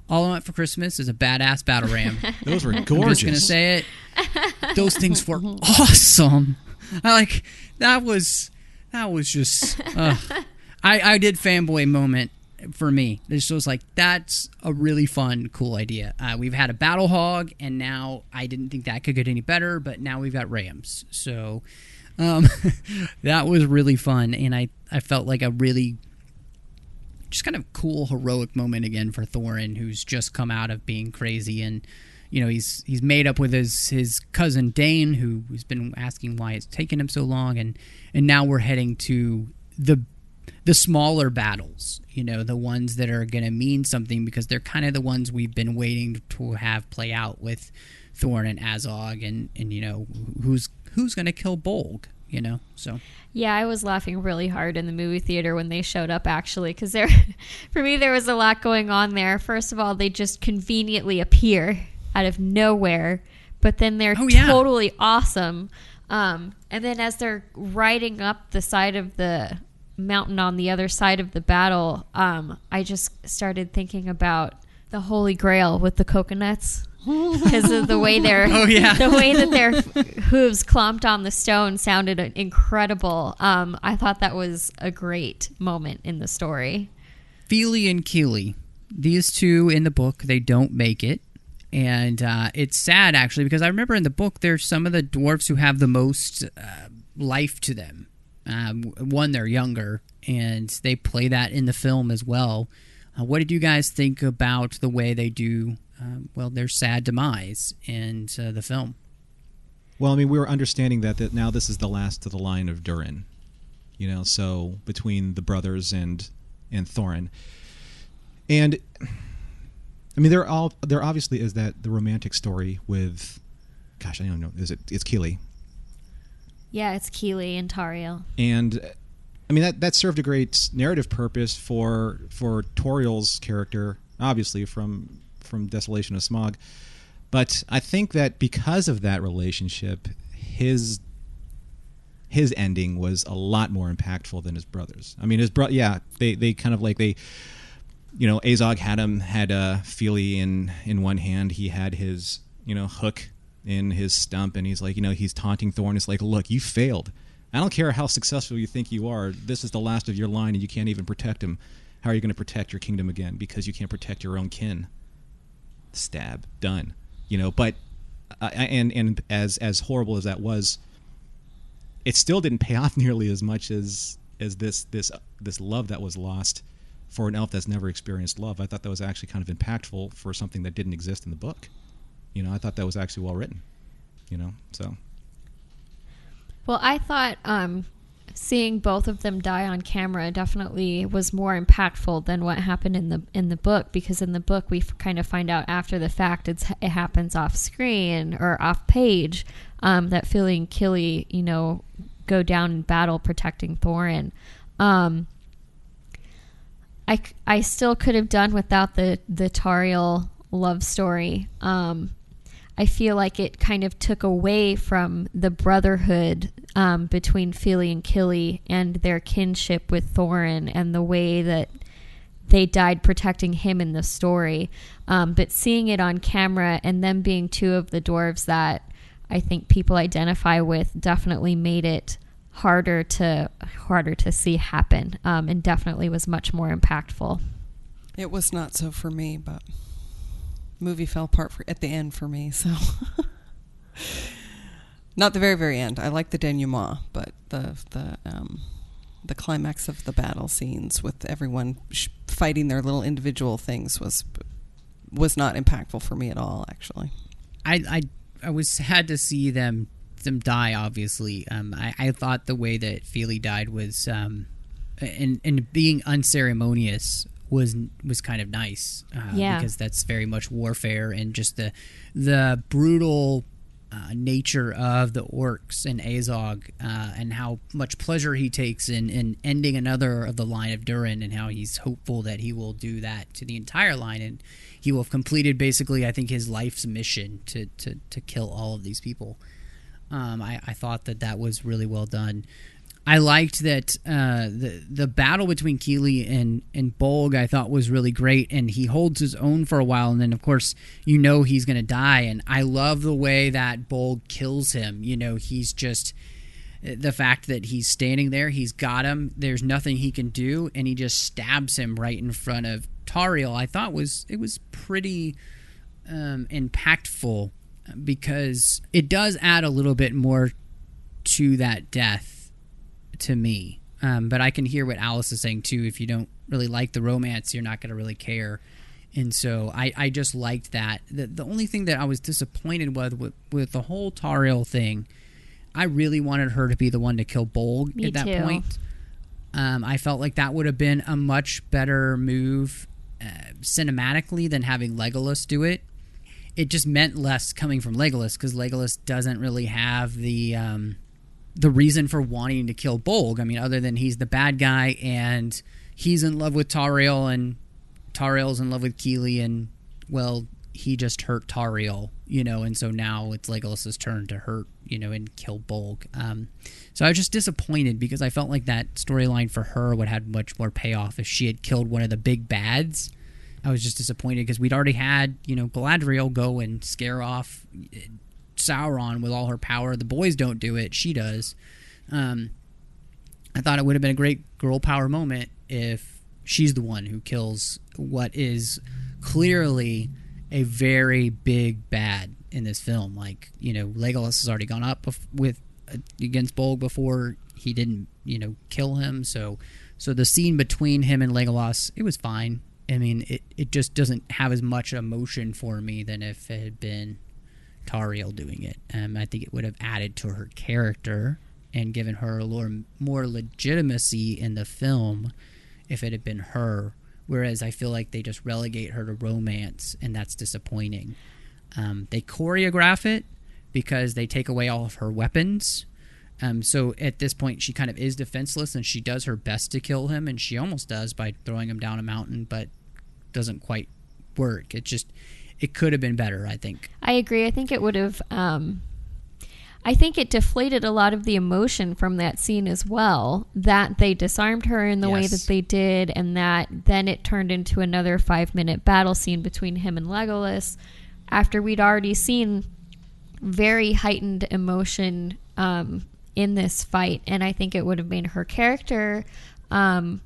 all I want for Christmas is a badass battle ram. Those were gorgeous. I'm just gonna say it. Those things were awesome. I like that was that was just. Uh, I I did fanboy moment for me. This was like that's a really fun, cool idea. Uh, we've had a battle hog, and now I didn't think that could get any better, but now we've got rams. So um, that was really fun, and I I felt like a really just kind of cool heroic moment again for Thorin, who's just come out of being crazy. And you know he's he's made up with his his cousin Dain, who has been asking why it's taken him so long, and and now we're heading to the the smaller battles, you know, the ones that are going to mean something because they're kind of the ones we've been waiting to have play out with Thorin and Azog, and and you know who's who's going to kill Bolg, you know, so. Yeah, I was laughing really hard in the movie theater when they showed up actually cuz there for me there was a lot going on there. First of all, they just conveniently appear out of nowhere, but then they're Oh, yeah. totally awesome. Um, and then as they're riding up the side of the mountain on the other side of the battle, um, I just started thinking about the Holy Grail with the coconuts because of the way their Oh, yeah. the way that their hooves clomped on the stone sounded incredible. Um, I thought that was a great moment in the story. Fili and Kili, these two in the book, they don't make it. And uh, it's sad, actually, because I remember in the book, there's some of the dwarfs who have the most uh, life to them. Um, one, they're younger, and they play that in the film as well. Uh, what did you guys think about the way they do, um, well, their sad demise in uh, the film? Well, I mean, we were understanding that that now this is the last of the line of Durin, you know. So between the brothers and and Thorin, and I mean, there all there obviously is that the romantic story with, gosh, I don't know, is it it's Kili, Yeah, it's Kili and Tauriel. and uh, I mean that that served a great narrative purpose for for Tauriel's character, obviously from from Desolation of Smaug, but I think that because of that relationship, his his ending was a lot more impactful than his brother's. I mean, his brother, yeah, they they kind of like they, you know, Azog had him had uh, Fili in in one hand, he had his you know hook in his stump, and he's like, you know, he's taunting Thorin. It's like, look, you failed. I don't care how successful you think you are. This is the last of your line, and you can't even protect him. How are you going to protect your kingdom again? Because you can't protect your own kin. Stab. Done. You know. But uh, and and as as horrible as that was, it still didn't pay off nearly as much as as this this this love that was lost for an elf that's never experienced love. I thought that was actually kind of impactful for something that didn't exist in the book. You know, I thought that was actually well written. You know, so Well, I thought um, seeing both of them die on camera definitely was more impactful than what happened in the in the book because in the book we f- kind of find out after the fact it happens off screen or off page um, that Fili and Kili you know go down in battle protecting Thorin. Um, I, I still could have done without the the Tauriel love story. Um, I feel like it kind of took away from the brotherhood um, between Fili and Kili and their kinship with Thorin and the way that they died protecting him in the story. Um, but seeing it on camera and them being two of the dwarves that I think people identify with definitely made it harder to harder to see happen um, and definitely was much more impactful. It was not so for me, but movie fell apart for, at the end for me. So not the very very end. I like the denouement, but the the um, the climax of the battle scenes with everyone sh- fighting their little individual things was was not impactful for me at all. Actually, I, I I was sad to see them them die. Obviously, um, I, I thought the way that Fili died was um, and and being unceremonious was was kind of nice. Uh, Yeah. because that's very much warfare and just the the brutal. Uh, nature of the orcs and Azog, uh, and how much pleasure he takes in, in ending another of the line of Durin, and how he's hopeful that he will do that to the entire line, and he will have completed basically, I think, his life's mission to to, to kill all of these people. Um, I, I thought that that was really well done. I liked that uh, the the battle between Kili and and Bolg I thought was really great, and he holds his own for a while, and then of course you know he's gonna die, and I love the way that Bolg kills him. You know he's just the fact that he's standing there, he's got him. There's nothing he can do, and he just stabs him right in front of Tauriel. I thought was it was pretty um, impactful because it does add a little bit more to that death to me. Um, but I can hear what Alice is saying too. If you don't really like the romance, you're not going to really care. And so I, I just liked that. The, the only thing that I was disappointed with, with with the whole Tauriel thing, I really wanted her to be the one to kill Bolg Me at that too. point. Um, I felt like that would have been a much better move uh, cinematically than having Legolas do it. It just meant less coming from Legolas because Legolas doesn't really have the um, the reason for wanting to kill Bolg. I mean, other than he's the bad guy and he's in love with Tauriel and Tauriel's in love with Kili and well, he just hurt Tauriel, you know, and so now it's Legolas's turn to hurt, you know, and kill Bolg. Um, so I was just disappointed because I felt like that storyline for her would have much more payoff if she had killed one of the big bads. I was just disappointed because we'd already had, you know, Galadriel go and scare off Sauron with all her power. The boys don't do it; she does. Um, I thought it would have been a great girl power moment if she's the one who kills what is clearly a very big bad in this film. Like you know, Legolas has already gone up with uh, against Bolg before he didn't you know kill him. So so the scene between him and Legolas, it was fine. I mean, it, it just doesn't have as much emotion for me than if it had been Tauriel doing it. Um, I think it would have added to her character and given her more legitimacy in the film if it had been her. Whereas I feel like they just relegate her to romance, and that's disappointing. Um, they choreograph it because they take away all of her weapons. Um, so at this point, she kind of is defenseless, and she does her best to kill him, and she almost does by throwing him down a mountain, but doesn't quite work. It just it could have been better, I think. I agree. I think it would have. Um, I think it deflated a lot of the emotion from that scene as well. That they disarmed her in the way that they did, and that then it turned into another five minute battle scene between him and Legolas after we'd already seen very heightened emotion um, in this fight, and I think it would have made her character um,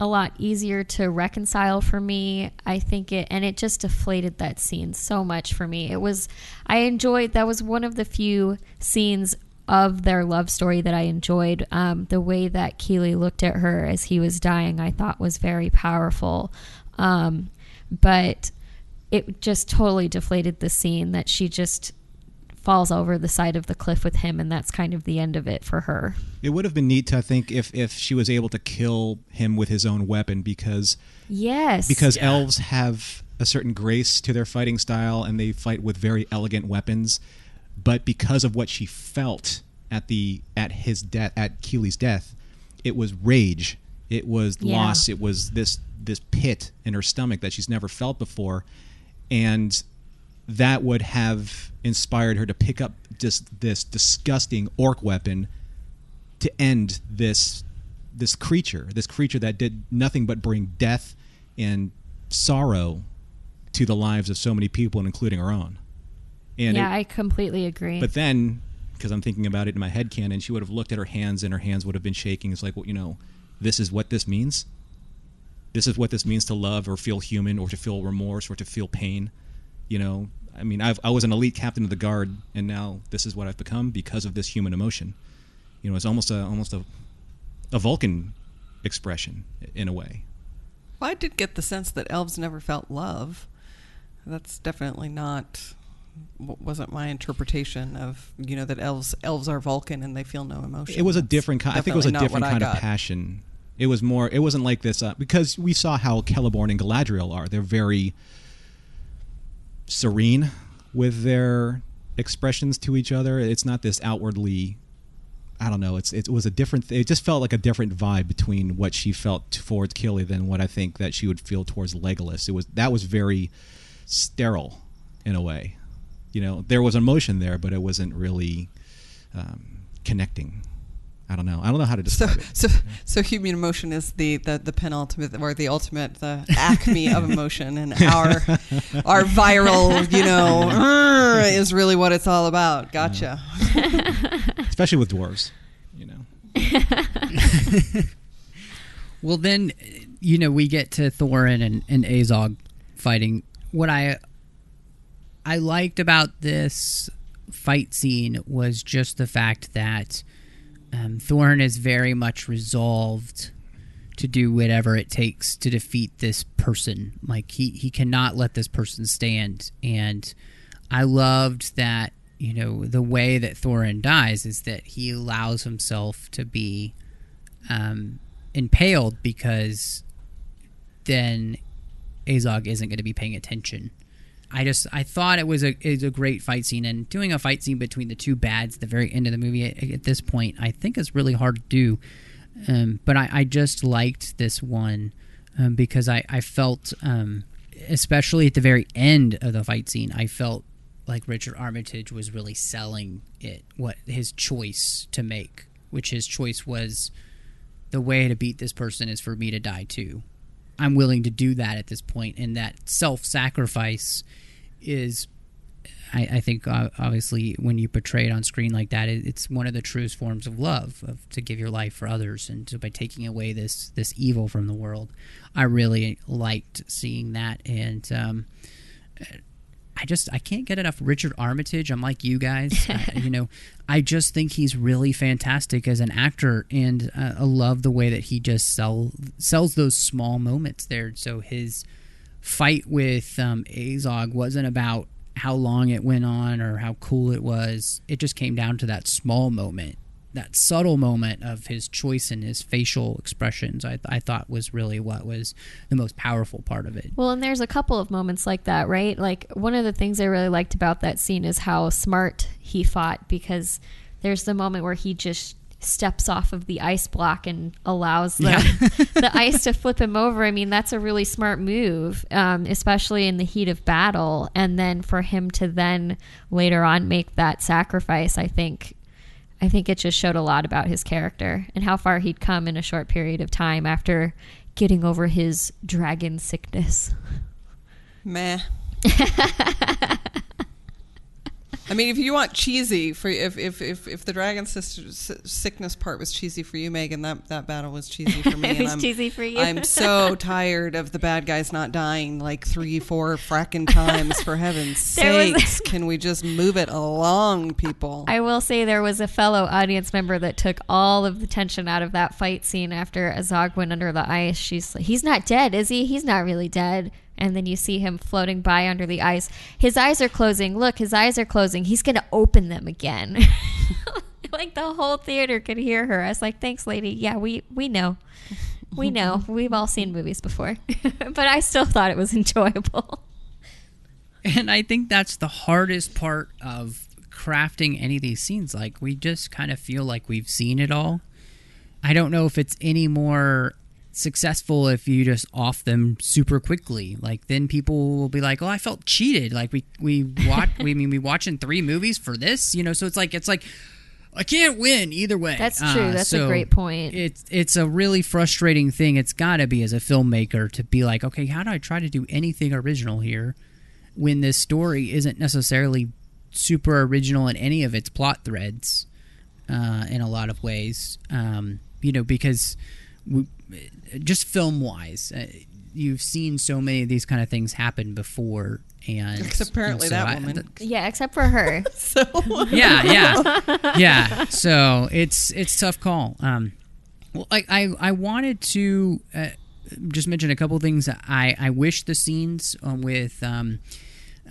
a lot easier to reconcile for me. I think it, and it just deflated that scene so much for me. It was, I enjoyed, that was one of the few scenes of their love story that I enjoyed. Um, the way that Kili looked at her as he was dying, I thought was very powerful. Um, but it just totally deflated the scene that she just falls over the side of the cliff with him, and that's kind of the end of it for her. It would have been neat to, I think, if if she was able to kill him with his own weapon, because Yes. because elves have a certain grace to their fighting style, and they fight with very elegant weapons. But because of what she felt at the at his death, at Kili's death, it was rage. It was Yeah. loss. It was this this pit in her stomach that she's never felt before, and that would have inspired her to pick up just this disgusting orc weapon to end this this creature, this creature that did nothing but bring death and sorrow to the lives of so many people, including her own. And yeah, it- I completely agree. but then, because I'm thinking about it in my head canon, she would have looked at her hands and her hands would have been shaking. It's like, well, you know, this is what this means. This is what this means to love or feel human or to feel remorse or to feel pain. You know, I mean, I've, I was an elite captain of the guard, and now this is what I've become because of this human emotion. You know, it's almost a almost a a Vulcan expression in a way. Well, I did get the sense that elves never felt love. That's definitely not wasn't my interpretation of you know that elves elves are Vulcan and they feel no emotion. It was a different kind. I think it was a different kind of passion. It was more. It wasn't like this uh, because we saw how Celeborn and Galadriel are. They're very serene with their expressions to each other. It's not this outwardly. I don't know. It's it was a different. It just felt like a different vibe between what she felt towards Kili than what I think that she would feel towards Legolas. It was that was very sterile in a way. You know, there was emotion there, but it wasn't really um, connecting. I don't know. I don't know how to So, describe it. so, so human emotion is the, the, the penultimate or the ultimate, the acme of emotion, and our our viral, you know, is really what it's all about. Gotcha. Especially with dwarves, you know. Well, then, you know, we get to Thorin and, and Azog fighting. What I I liked about this fight scene was just the fact that um, Thorin is very much resolved to do whatever it takes to defeat this person. Like he he cannot let this person stand. And I loved that you know the way that Thorin dies is that he allows himself to be um, impaled because then Azog isn't going to be paying attention. I just I thought it was a is a great fight scene and doing a fight scene between the two bads at the very end of the movie at, at this point I think is really hard to do. Um, but I, I just liked this one um, because I I felt um, especially at the very end of the fight scene I felt like Richard Armitage was really selling it what his choice to make, which his choice was the way to beat this person is for me to die too. I'm willing to do that at this point, and that self-sacrifice is, I, I think, uh, obviously, when you portray it on screen like that, it, it's one of the truest forms of love, of to give your life for others, and so by taking away this this evil from the world, I really liked seeing that, and um, I just I can't get enough Richard Armitage. I'm like you guys, I, you know. I just think he's really fantastic as an actor, and uh, I love the way that he just sell sells those small moments there. So his fight with um, Azog wasn't about how long it went on or how cool it was. It just came down to that small moment, that subtle moment of his choice and his facial expressions. I, I thought was really what was the most powerful part of it. Well, and there's a couple of moments like that, right? Like one of the things I really liked about that scene is how smart he fought because there's the moment where he just steps off of the ice block and allows the, the ice to flip him over. I mean, that's a really smart move, um, especially in the heat of battle. And then for him to then later on make that sacrifice, I think I think it just showed a lot about his character and how far he'd come in a short period of time after getting over his dragon sickness. Meh. I mean, if you want cheesy for if if if, if the dragon sister sickness part was cheesy for you, Megan, that that battle was cheesy for me. It was I'm, cheesy for you. I'm so tired of the bad guys not dying like three, four fracking times. For heaven's sakes, can we just move it along, people? I will say there was a fellow audience member that took all of the tension out of that fight scene after Azog went under the ice. She's like, he's not dead, is he? He's not really dead. And then you see him floating by under the ice. His eyes are closing. Look, his eyes are closing. He's going to open them again. like the whole theater could hear her. I was like, thanks, lady. Yeah, we, we know. We know. We've all seen movies before. but I still thought it was enjoyable. And I think that's the hardest part of crafting any of these scenes. Like, we just kind of feel like we've seen it all. I don't know if it's any more successful if you just off them super quickly. Like, then people will be like, oh, I felt cheated. Like, we, we watch, we I mean, we watching three movies for this, you know? So it's like, it's like, I can't win either way. That's true. Uh, That's a great point. It's it's a really frustrating thing. It's got to be as a filmmaker to be like, okay, how do I try to do anything original here when this story isn't necessarily super original in any of its plot threads uh, in a lot of ways. Um, you know, because we, just film wise, uh, you've seen so many of these kind of things happen before. And Except apparently and so that I- woman. yeah, except for her. so yeah, yeah, yeah. So it's it's a tough call. Um, well, I I, I wanted to uh, just mention a couple things. I I wish the scenes um, with um,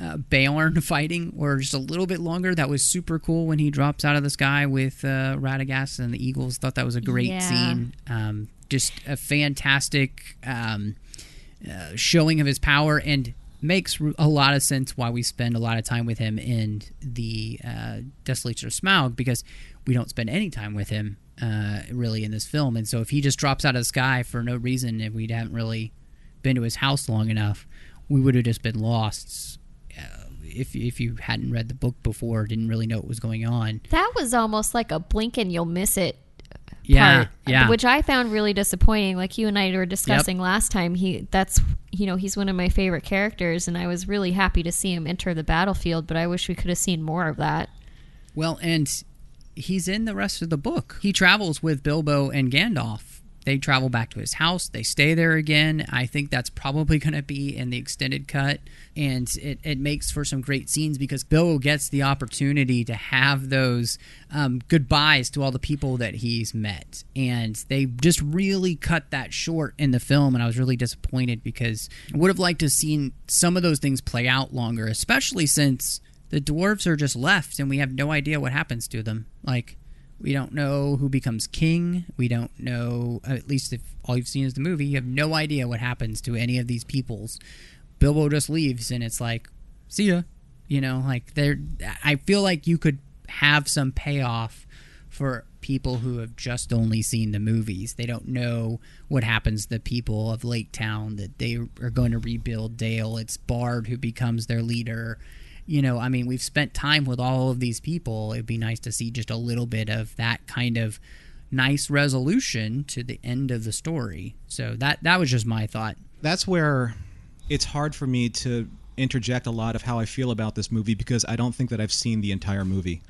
uh, Beorn fighting were just a little bit longer. That was super cool when he drops out of the sky with uh, Radagast and the Eagles. Thought that was a great Yeah. scene. Um, just a fantastic um, uh, showing of his power and makes a lot of sense why we spend a lot of time with him in the uh, Desolation of Smaug because we don't spend any time with him uh, really in this film. And so if he just drops out of the sky for no reason, if we hadn't really been to his house long enough, we would have just been lost. Uh, if if you hadn't read the book before, didn't really know what was going on. That was almost like a blink and you'll miss it Yeah, part, yeah. which I found really disappointing. Like you and I were discussing last time, he that's you know he's one of my favorite characters, and I was really happy to see him enter the battlefield. But I wish we could have seen more of that. Well, and he's in the rest of the book. He travels with Bilbo and Gandalf. They travel back to his house. They stay there again. I think that's probably going to be in the extended cut. And it, it makes for some great scenes because Bill gets the opportunity to have those um, goodbyes to all the people that he's met. And they just really cut that short in the film. And I was really disappointed because I would have liked to have seen some of those things play out longer, especially since the dwarves are just left and we have no idea what happens to them. Like, we don't know who becomes king. We don't know, at least if all you've seen is the movie, you have no idea what happens to any of these peoples. Bilbo just leaves and it's like, see ya. You know, like, there, I feel like you could have some payoff for people who have just only seen the movies. They don't know what happens to the people of Lake Town, that they are going to rebuild Dale. It's Bard who becomes their leader you know, I mean, we've spent time with all of these people. It'd be nice to see just a little bit of that kind of nice resolution to the end of the story. So that that was just my thought. that's where it's hard for me to interject a lot of how I feel about this movie because I don't think that I've seen the entire movie.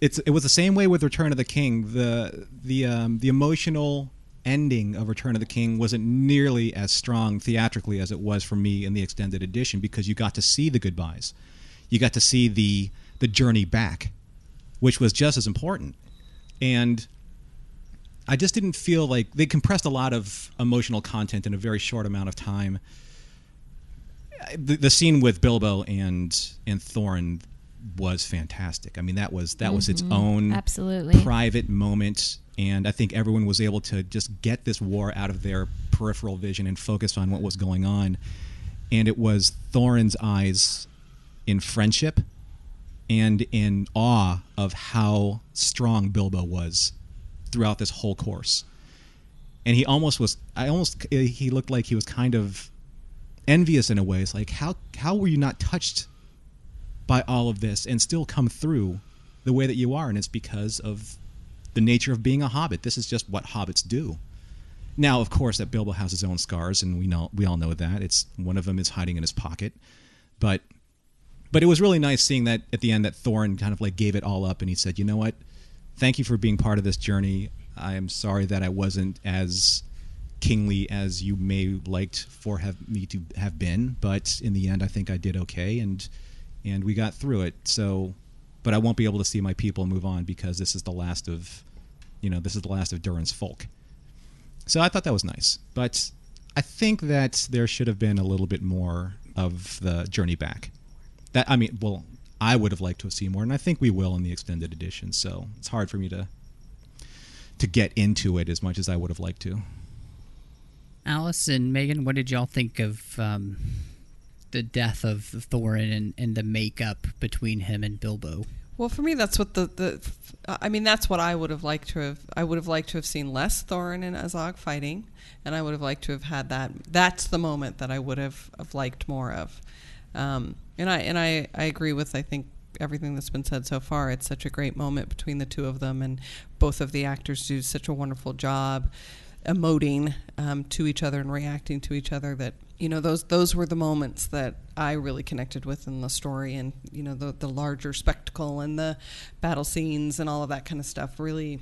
It's it was the same way with Return of the King. The the um, the emotional ending of Return of the King wasn't nearly as strong theatrically as it was for me in the extended edition because you got to see the goodbyes. You got to see the the journey back, which was just as important. And I just didn't feel like they compressed a lot of emotional content in a very short amount of time. The, the scene with Bilbo and and Thorin was fantastic. I mean, that was that was its mm-hmm. own Absolutely. private moment, and I think everyone was able to just get this war out of their peripheral vision and focus on what was going on. And it was Thorin's eyes in friendship and in awe of how strong Bilbo was throughout this whole course. And he almost was I almost he looked like he was kind of envious in a way. It's like how how were you not touched by all of this and still come through the way that you are and it's because of the nature of being a hobbit. This is just what hobbits do. Now, of course, that Bilbo has his own scars, and we know we all know that. It's one of them is hiding in his pocket, but but it was really nice seeing that at the end that Thorin kind of like gave it all up and he said, "You know what? Thank you for being part of this journey. I am sorry that I wasn't as kingly as you may liked for have me to have been, but in the end, I think I did okay, and and we got through it. So, but I won't be able to see my people move on because this is the last of, you know, this is the last of Durin's folk. So I thought that was nice, but I think that there should have been a little bit more of the journey back. That I mean, well, I would have liked to have seen more, and I think we will in the extended edition. So it's hard for me to to get into it as much as I would have liked to. Alice and Megan, what did y'all think of um, the death of Thorin and, and the makeup between him and Bilbo? Well, for me, that's what the, the I mean, that's what I would have liked to have. I would have liked to have seen less Thorin and Azog fighting, and I would have liked to have had that. That's the moment that I would have, have liked more of. Um, and I and I, I agree with I think everything that's been said so far. It's such a great moment between the two of them, and both of the actors do such a wonderful job emoting um, to each other and reacting to each other that you know those those were the moments that I really connected with in the story and you know the the larger spectacle and the battle scenes and all of that kind of stuff really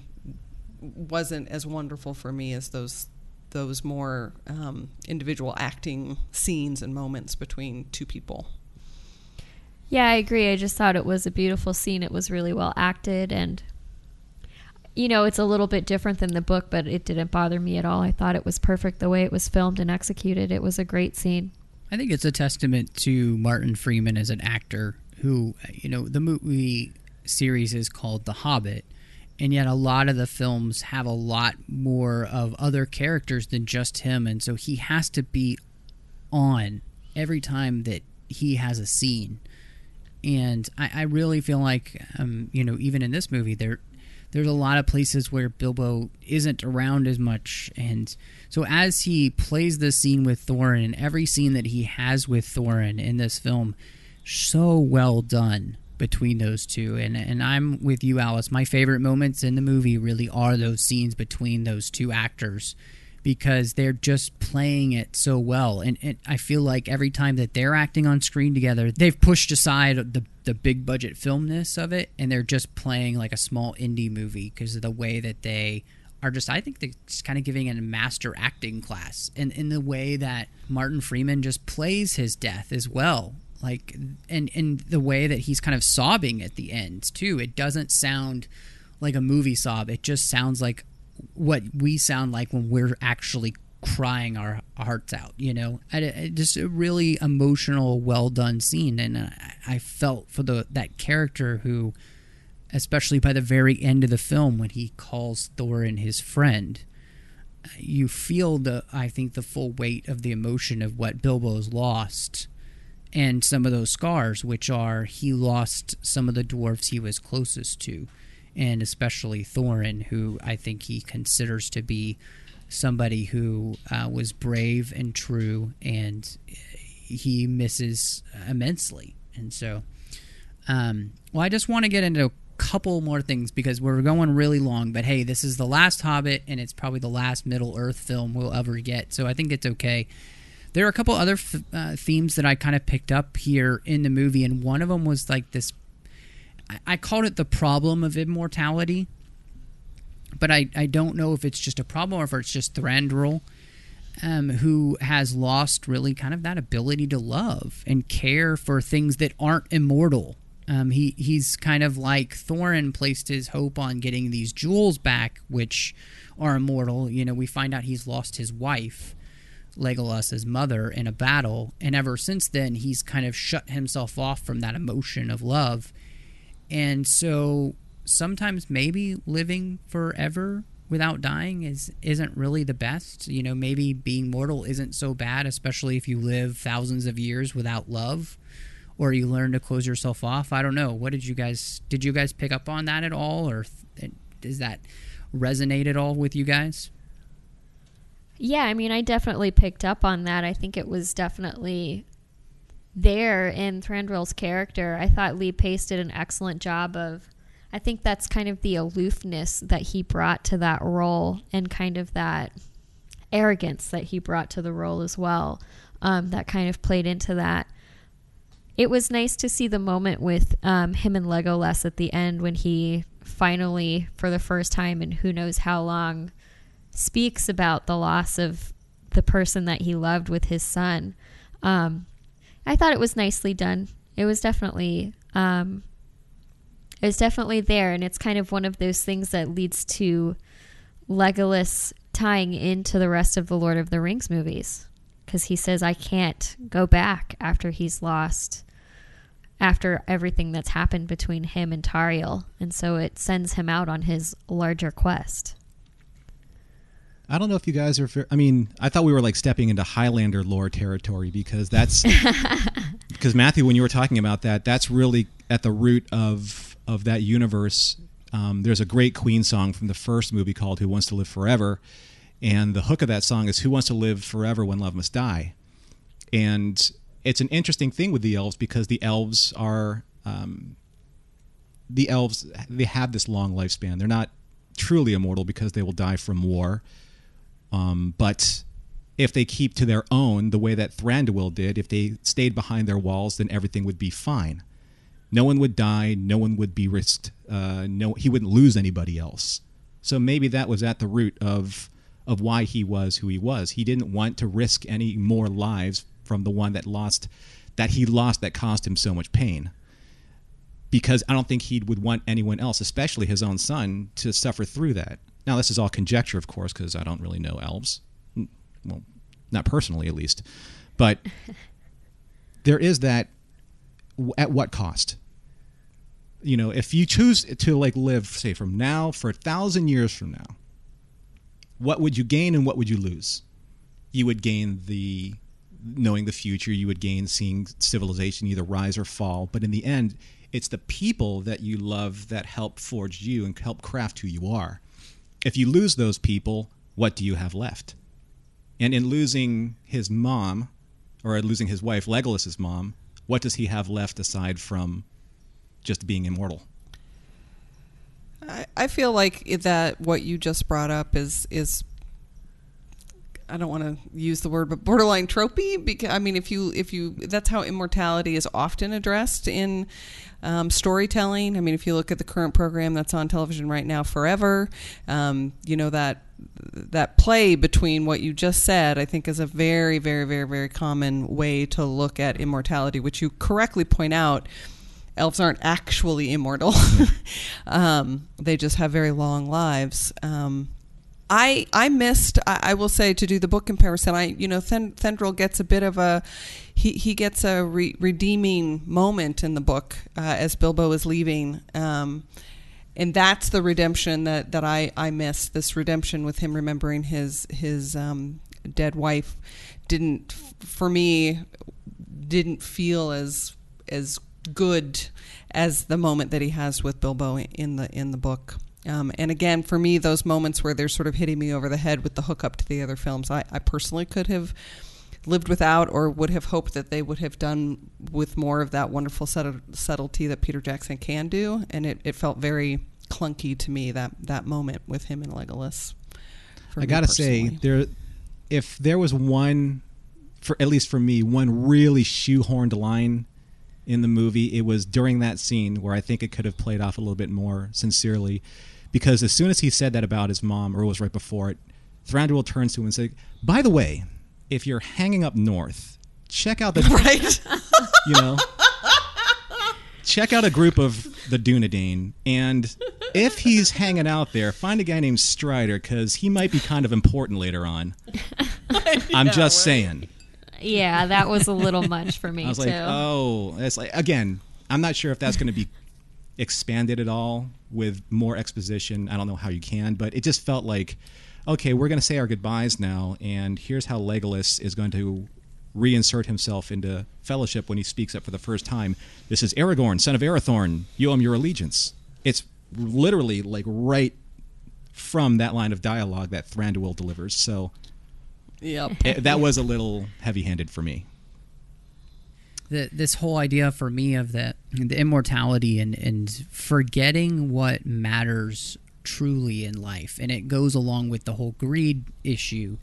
wasn't as wonderful for me as those those more um, individual acting scenes and moments between two people. Yeah, I agree. I just thought it was a beautiful scene. It was really well acted and you know, it's a little bit different than the book, but it didn't bother me at all. I thought it was perfect the way it was filmed and executed. It was a great scene. I think it's a testament to Martin Freeman as an actor who, you know, the movie series is called The Hobbit, and yet a lot of the films have a lot more of other characters than just him, and so he has to be on every time that he has a scene. And I, I really feel like, um, you know, even in this movie, there there's a lot of places where Bilbo isn't around as much. And so as he plays this scene with Thorin and every scene that he has with Thorin in this film, so well done between those two. And and I'm with you, Alice. My favorite moments in the movie really are those scenes between those two actors because they're just playing it so well. And, and, I feel like every time that they're acting on screen together, they've pushed aside the, the big budget filmness of it and they're just playing like a small indie movie because of the way that they are just, I think they're just kind of giving a master acting class. And in the way that Martin Freeman just plays his death as well. Like, and, and the way that he's kind of sobbing at the end, too. It doesn't sound like a movie sob. It just sounds like what we sound like when we're actually crying our hearts out you know I, I, just a really emotional well done scene and I, I, felt for the that character who especially by the very end of the film when he calls thor thorin his friend you feel the i think the full weight of the emotion of what bilbo's lost and some of those scars which are he lost some of the dwarves he was closest to and especially Thorin, who I think he considers to be somebody who uh, was brave and true, and he misses immensely. And so, um, well, I just want to get into a couple more things because we're going really long. But hey, this is the last Hobbit, and it's probably the last Middle Earth film we'll ever get, so I think it's okay. There are a couple other f- uh, themes that I kind of picked up here in the movie, and one of them was like this I called it the problem of immortality, but I, I don't know if it's just a problem or if it's just Thranduil, um, who has lost really kind of that ability to love and care for things that aren't immortal. Um, he he's kind of like Thorin placed his hope on getting these jewels back, which are immortal. You know, we find out he's lost his wife, Legolas's mother, in a battle, and ever since then he's kind of shut himself off from that emotion of love and so sometimes maybe living forever without dying is isn't really the best. You know, maybe being mortal isn't so bad, especially if you live thousands of years without love or you learn to close yourself off. I don't know. What did you guys did you guys pick up on that at all or does that resonate at all with you guys? Yeah, I mean, I definitely picked up on that. I think it was definitely there in Thranduil's character. I thought Lee Pace did an excellent job of. I think that's kind of the aloofness that he brought to that role, and kind of that arrogance that he brought to the role as well. Um, that kind of played into that. it was nice to see the moment with um, him and Legolas at the end when he finally, for the first time in who knows how long, speaks about the loss of the person that he loved with his son. Um, I thought it was nicely done. It was definitely um, it was definitely there, and it's kind of one of those things that leads to Legolas tying into the rest of the Lord of the Rings movies because he says I can't go back after he's lost after everything that's happened between him and Tauriel, and so it sends him out on his larger quest. I don't know if you guys are. Fair. I mean, I thought we were like stepping into Highlander lore territory because that's because Matthew, when you were talking about that, that's really at the root of of that universe. Um, there's a great Queen song from the first movie called "Who Wants to Live Forever," and the hook of that song is "Who wants to live forever when love must die," and it's an interesting thing with the elves because the elves are um, the elves they have this long lifespan. They're not truly immortal because they will die from war um, but if they keep to their own the way that Thranduil did, if they stayed behind their walls, then everything would be fine. No one would die. No one would be risked. Uh, no, he wouldn't lose anybody else. So maybe that was at the root of of why he was who he was. He didn't want to risk any more lives from the one that lost that he lost that caused him so much pain. Because I don't think he would want anyone else, especially his own son, to suffer through that. Now, this is all conjecture, of course, because I don't really know elves. Mm, well, not personally, at least. But there is that at what cost? You know, if you choose to like live, say, from now for a thousand years from now, what would you gain and what would you lose? You would gain the knowing the future, you would gain seeing civilization either rise or fall. But in the end, it's the people that you love that help forge you and help craft who you are if you lose those people, what do you have left? And in losing his mom, or losing his wife, Legolas's mom, what does he have left aside from just being immortal? I, feel like that what you just brought up is is I don't want to use the word, but borderline tropey. Because I mean, if you if you that's how immortality is often addressed in um, storytelling. I mean, if you look at the current program that's on television right now, Forever, um, you know that that play between what you just said, I think, is a very, very, very, very common way to look at immortality, which you correctly point out. Elves aren't actually immortal; um, they just have very long lives. I I missed. I, I, will say to do the book comparison. I you know Thend- Thranduil gets a bit of a he he gets a re- redeeming moment in the book uh, as Bilbo is leaving. Um, and that's the redemption that, that I, I missed. This redemption with him remembering his his um, dead wife didn't for me didn't feel as as good as the moment that he has with Bilbo in the in the book. Um, and again, for me, those moments where they're sort of hitting me over the head with the hookup to the other films, I, I personally could have lived without or would have hoped that they would have done with more of that wonderful subtlety that Peter Jackson can do. And it, it felt very clunky to me, that, that moment with him and Legolas. I got to say, there, if there was one, for at least for me, one really shoehorned line in the movie, it was during that scene where I think it could have played off a little bit more sincerely because as soon as he said that about his mom, or it was right before it, Thranduil turns to him and says, "By the way, if you're hanging up north, check out the right, you know." check out a group of the Dunedain, and if he's hanging out there, find a guy named Strider because he might be kind of important later on. I'm just right. saying. Yeah, that was a little much for me I was too. like, oh, it's like again. I'm not sure if that's going to be expanded at all with more exposition. I don't know how you can, but it just felt like, okay, we're going to say our goodbyes now, and here's how Legolas is going to reinsert himself into Fellowship when he speaks up for the first time. This is Aragorn, son of Arathorn. You owe him your allegiance. It's literally like right from that line of dialogue that Thranduil delivers. So, yep, it, that was a little heavy-handed for me. The, this whole idea for me of the the immortality and and forgetting what matters truly in life, and it goes along with the whole greed issue,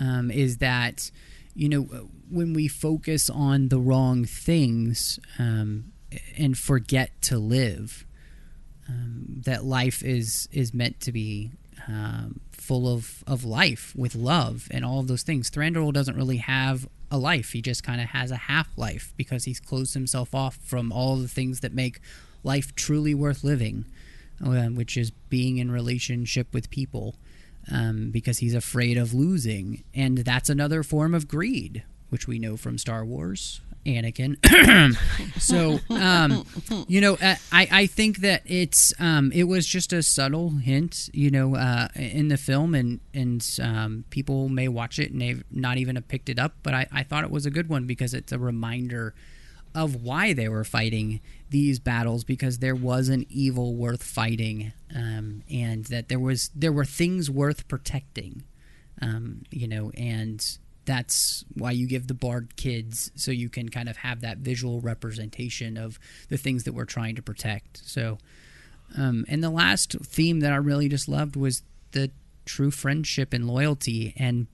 um, is that you know, when we focus on the wrong things um, and forget to live, um, that life is is meant to be um, full of, of life with love and all of those things. Thranduil doesn't really have a life. He just kind of has a half life because he's closed himself off from all the things that make life truly worth living, uh, which is being in relationship with people um, because he's afraid of losing. And that's another form of greed, which we know from Star Wars. Anakin. so, um, you know, uh, I, I think that it's um, it was just a subtle hint, you know, uh, in the film, and and um, people may watch it and they've not even have picked it up, but I, I thought it was a good one because it's a reminder of why they were fighting these battles because there was an evil worth fighting, um, and that there was there were things worth protecting, um, you know, and that's why you give the bard kids so you can kind of have that visual representation of the things that we're trying to protect. So um, and the last theme that i really just loved was the true friendship and loyalty and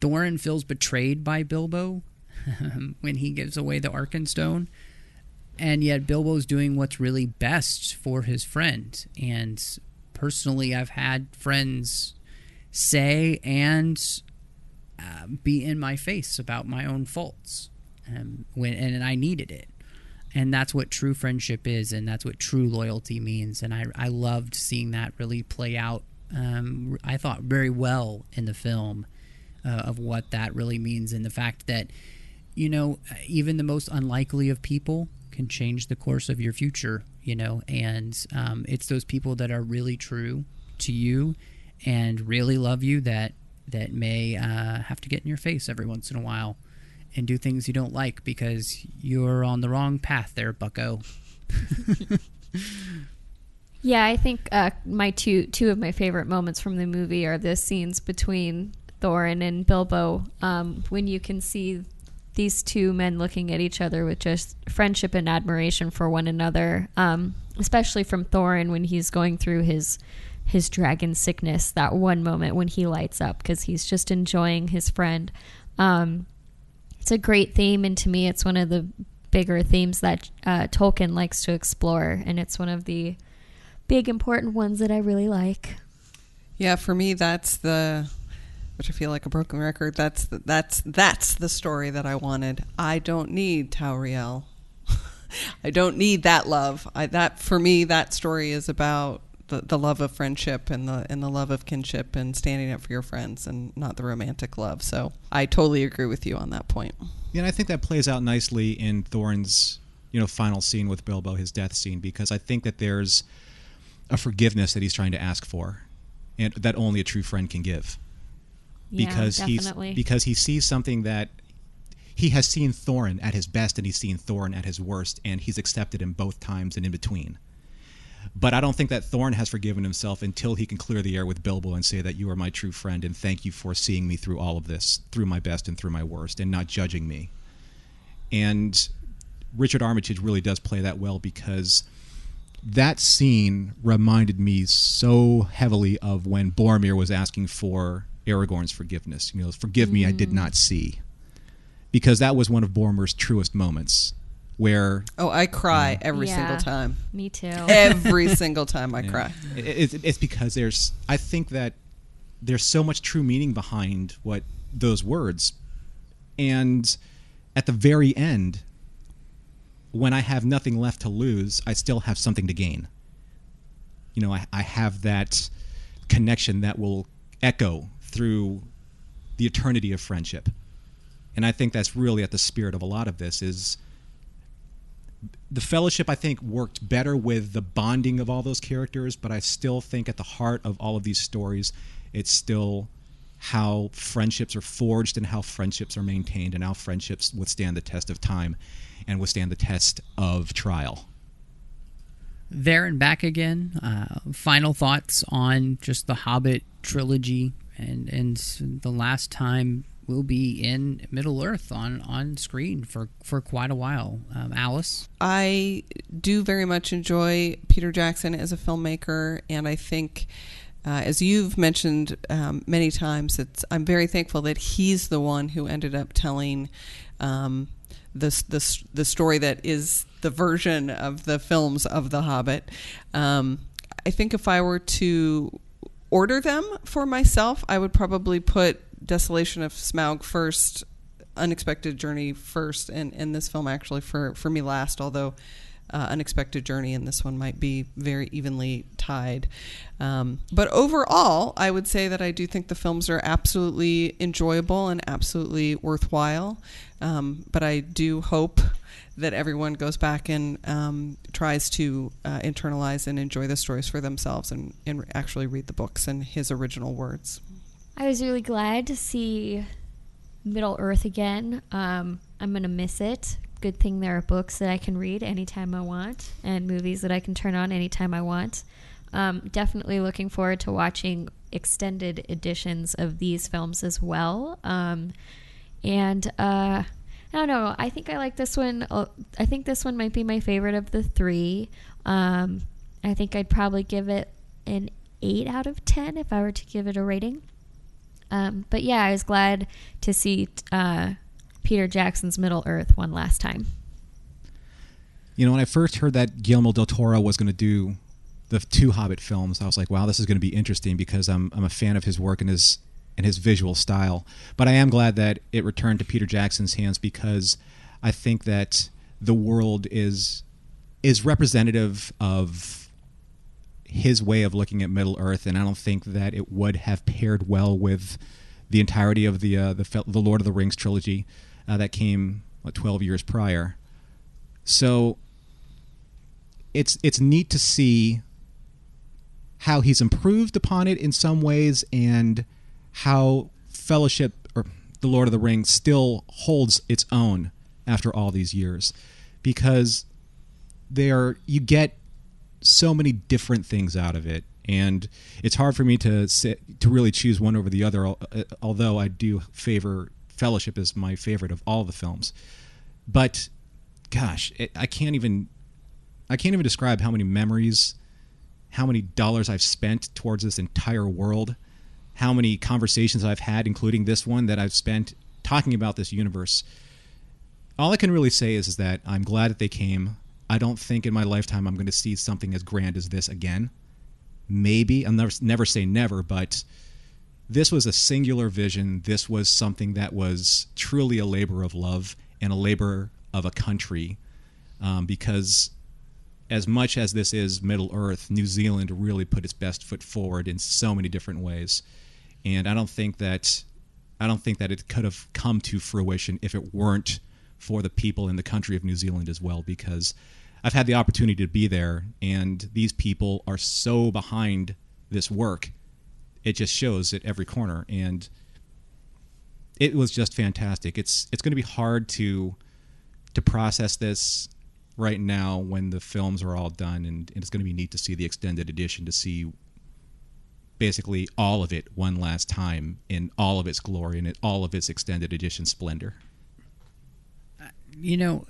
thorin feels betrayed by bilbo when he gives away the arkenstone and yet bilbo's doing what's really best for his friend. And personally i've had friends say and uh, be in my face about my own faults um, when and I needed it. And that's what true friendship is, and that's what true loyalty means. And I, I loved seeing that really play out. Um, I thought very well in the film uh, of what that really means, and the fact that you know even the most unlikely of people can change the course of your future. You know, and um, it's those people that are really true to you and really love you that that may uh, have to get in your face every once in a while and do things you don't like because you're on the wrong path there, bucko. yeah, I think uh, my two two of my favorite moments from the movie are the scenes between Thorin and Bilbo um, when you can see these two men looking at each other with just friendship and admiration for one another, um, especially from Thorin when he's going through his his dragon sickness that one moment when he lights up because he's just enjoying his friend. Um, it's a great theme, and to me, it's one of the bigger themes that uh, Tolkien likes to explore, and it's one of the big important ones that I really like. Yeah, for me, that's the which I feel like a broken record. That's the, that's that's the story that I wanted. I don't need Tauriel. I don't need that love. I, that for me, that story is about the, the love of friendship and the and the love of kinship and standing up for your friends and not the romantic love. So I totally agree with you on that point. Yeah, and I think that plays out nicely in Thorin's you know final scene with Bilbo, his death scene, because I think that there's a forgiveness that he's trying to ask for, and that only a true friend can give. Yeah, because definitely. he's because he sees something that he has seen Thorin at his best and he's seen Thorin at his worst, and he's accepted him both times and in between. But I don't think that Thorin has forgiven himself until he can clear the air with Bilbo and say that you are my true friend and thank you for seeing me through all of this, through my best and through my worst, and not judging me. And Richard Armitage really does play that well because that scene reminded me so heavily of when Boromir was asking for Aragorn's forgiveness. You know, forgive me, I did mm-hmm. not see. Because that was one of Boromir's truest moments where Oh, I cry mm. every Yeah. single time. Me too. Every single time I cry. It, it's, it's because there's. I think that there's so much true meaning behind what those words, and at the very end, when I have nothing left to lose, I still have something to gain. You know, I, I have that connection that will echo through the eternity of friendship, and I think that's really at the spirit of a lot of this is the fellowship i think worked better with the bonding of all those characters but i still think at the heart of all of these stories it's still how friendships are forged and how friendships are maintained and how friendships withstand the test of time and withstand the test of trial there and back again. Uh, final thoughts on just the Hobbit trilogy, and and the last time we'll be in Middle Earth on on screen for for quite a while. Um, Alice, I do very much enjoy Peter Jackson as a filmmaker, and I think uh, as you've mentioned um, many times, I'm very thankful that he's the one who ended up telling um, the, the, the story that is the version of the films of The Hobbit. Um, I think if I were to order them for myself, I would probably put Desolation of Smaug first, Unexpected Journey first, and, and this film actually for, for me last, although uh, Unexpected Journey and this one might be very evenly tied. Um, but overall, I would say that I do think the films are absolutely enjoyable and absolutely worthwhile. Um, but I do hope that everyone goes back and um, tries to uh, internalize and enjoy the stories for themselves and, and actually read the books in his original words. I was really glad to see Middle Earth again. Um, I'm going to miss it. Good thing there are books that I can read anytime I want and movies that I can turn on anytime I want. Um, definitely looking forward to watching extended editions of these films as well. Um, and uh, I don't know. I think I like this one. I think this one might be my favorite of the three. Um, I think I'd probably give it an eight out of ten if I were to give it a rating. Um, but yeah, I was glad to see uh, Peter Jackson's Middle Earth one last time. You know, when I first heard that Guillermo del Toro was going to do the two Hobbit films, I was like, "Wow, this is going to be interesting," because I'm I'm a fan of his work and his and his visual style. But I am glad that it returned to Peter Jackson's hands because I think that the world is is representative of his way of looking at Middle Earth, and I don't think that it would have paired well with the entirety of the uh, the, the Lord of the Rings trilogy uh, that came what, 12 years prior. So it's it's neat to see how he's improved upon it in some ways and how Fellowship or the Lord of the Rings still holds its own after all these years because there you get so many different things out of it and it's hard for me to sit, to really choose one over the other uh, although I do favor Fellowship as my favorite of all the films but gosh it, I can't even I can't even describe how many memories how many dollars I've spent towards this entire world how many conversations I've had including this one that I've spent talking about this universe all I can really say is, is that I'm glad that they came. I don't think in my lifetime I'm going to see something as grand as this again. Maybe I'll never never say never, but this was a singular vision. This was something that was truly a labor of love and a labor of a country, um, because as much as this is Middle Earth, New Zealand really put its best foot forward in so many different ways, and I don't think that I don't think that it could have come to fruition if it weren't for the people in the country of New Zealand as well, because I've had the opportunity to be there, and these people are so behind this work. It just shows at every corner, and it was just fantastic. It's it's going to be hard to to process this right now when the films are all done, and, and it's going to be neat to see the extended edition to see basically all of it one last time in all of its glory and in all of its extended edition splendor. Uh, you know,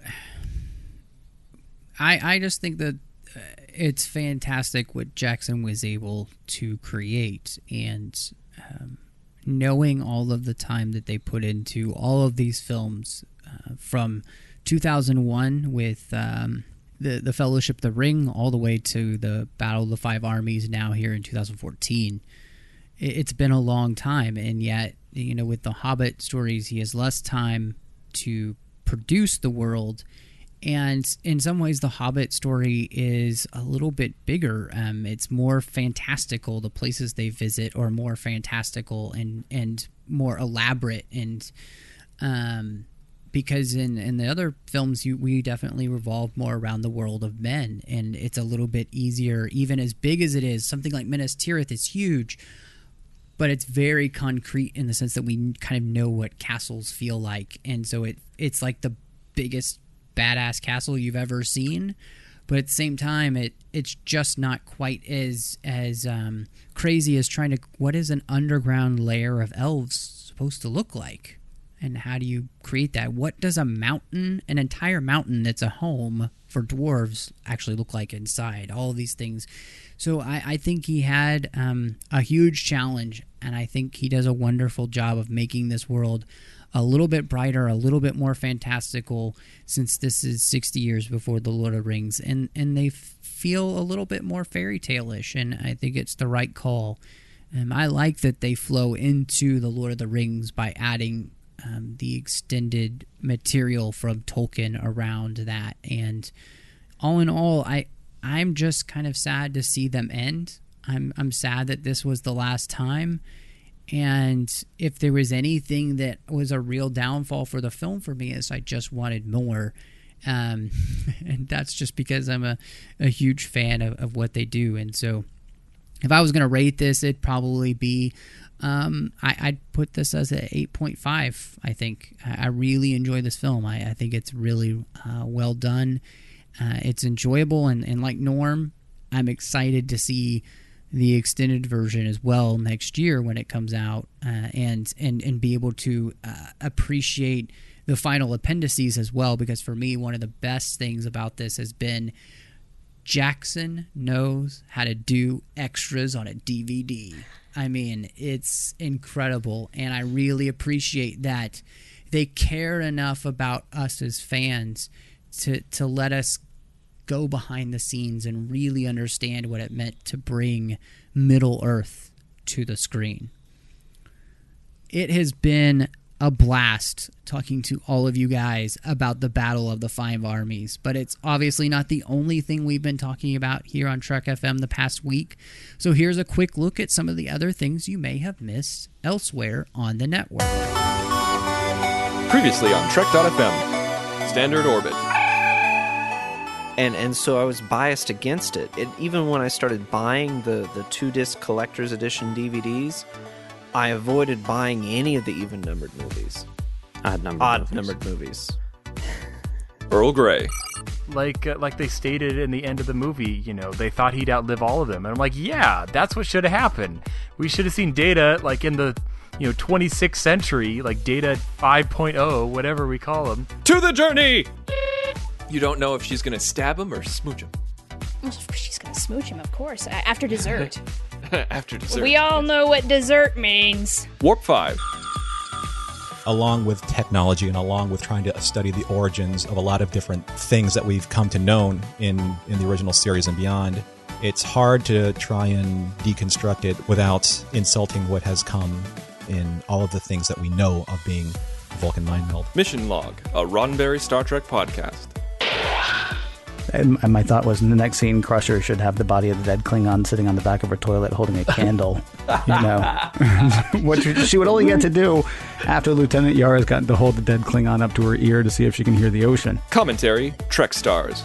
I I just think that uh, it's fantastic what Jackson was able to create, and um, knowing all of the time that they put into all of these films uh, from 2001 with um, the the Fellowship, the Ring, all the way to the Battle of the Five Armies now here in 2014. It, it's been a long time, and yet you know with the Hobbit stories, he has less time to produce the world and in some ways the hobbit story is a little bit bigger. Um, it's more fantastical. The places they visit are more fantastical and and more elaborate. And um, because in in the other films you we definitely revolve more around the world of men. And it's a little bit easier even as big as it is something like Minas Tirith is huge but it's very concrete in the sense that we kind of know what castles feel like. And so it it's like the biggest badass castle you've ever seen but at the same time it it's just not quite as as um, crazy as trying to what is an underground layer of elves supposed to look like and how do you create that what does a mountain an entire mountain that's a home for dwarves actually look like inside. All these things. So I, I think he had um, a huge challenge, and I think he does a wonderful job of making this world a little bit brighter, a little bit more fantastical, since this is 60 years before the Lord of the Rings, and and they feel a little bit more fairy tale-ish, and I think it's the right call. Um, I like that they flow into the Lord of the Rings by adding um, the extended material from Tolkien around that, and all in all, I I'm just kind of sad to see them end. I'm I'm sad that this was the last time. And if there was anything that was a real downfall for the film for me, is I just wanted more. Um, and that's just because I'm a, a huge fan of, of what they do. And so if I was going to rate this, it'd probably be um, I, would put this as an 8.5. I think I, I really enjoy this film. I, I think it's really uh, well done. Uh, it's enjoyable, and, and like Norm, I'm excited to see the extended version as well next year when it comes out, uh, and and and be able to uh, appreciate the final appendices as well. Because for me, one of the best things about this has been Jackson knows how to do extras on a DVD. I mean, it's incredible, and I really appreciate that they care enough about us as fans to to let us go behind the scenes and really understand what it meant to bring Middle Earth to the screen. It has been a blast talking to all of you guys about the Battle of the Five Armies, but it's obviously not the only thing we've been talking about here on Trek FM the past week. So here's a quick look at some of the other things you may have missed elsewhere on the network. Previously on Trek.fm, Standard Orbit and and so I was biased against it. it even when I started buying the the two disc collector's edition DVDs, I avoided buying any of the even numbered movies. Odd numbered odd movies. numbered movies. Earl Grey. Like uh, like they stated in the end of the movie, you know, they thought he'd outlive all of them, and I'm like, yeah, that's what should have happened. We should have seen Data like in the you know 26th century, like Data 5.0, whatever we call him. To the journey. You don't know if she's gonna stab him or smooch him. She's gonna smooch him, of course, after dessert. after dessert. We all know what dessert means. Warp 5. Along with technology and along with trying to study the origins of a lot of different things that we've come to know in, in the original series and beyond, it's hard to try and deconstruct it without insulting what has come in all of the things that we know of being Vulcan mind meld. Mission Log, a Roddenberry Star Trek podcast. And, and my thought was, in the next scene, Crusher should have the body of the dead Klingon sitting on the back of her toilet holding a candle. you know, what she would only get to do after Lieutenant Yar's got to hold the dead Klingon up to her ear to see if she can hear the ocean. Commentary: Trek stars.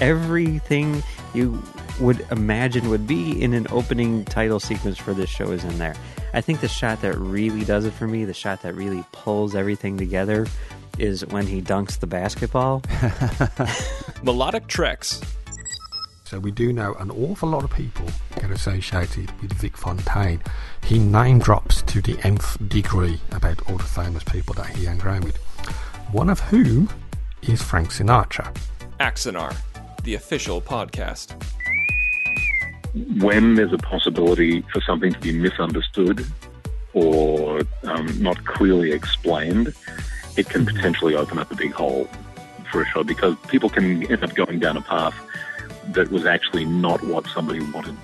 Everything you would imagine would be in an opening title sequence for this show is in there. I think the shot that really does it for me, the shot that really pulls everything together, is when he dunks the basketball. Melodic Treks. So we do know an awful lot of people get associated with Vic Fontaine. He name drops to the nth degree about all the famous people that he hung around with. One of whom is Frank Sinatra. Axanar, the official podcast. When there's a possibility for something to be misunderstood or um, not clearly explained, it can potentially open up a big hole for a show because people can end up going down a path that was actually not what somebody wanted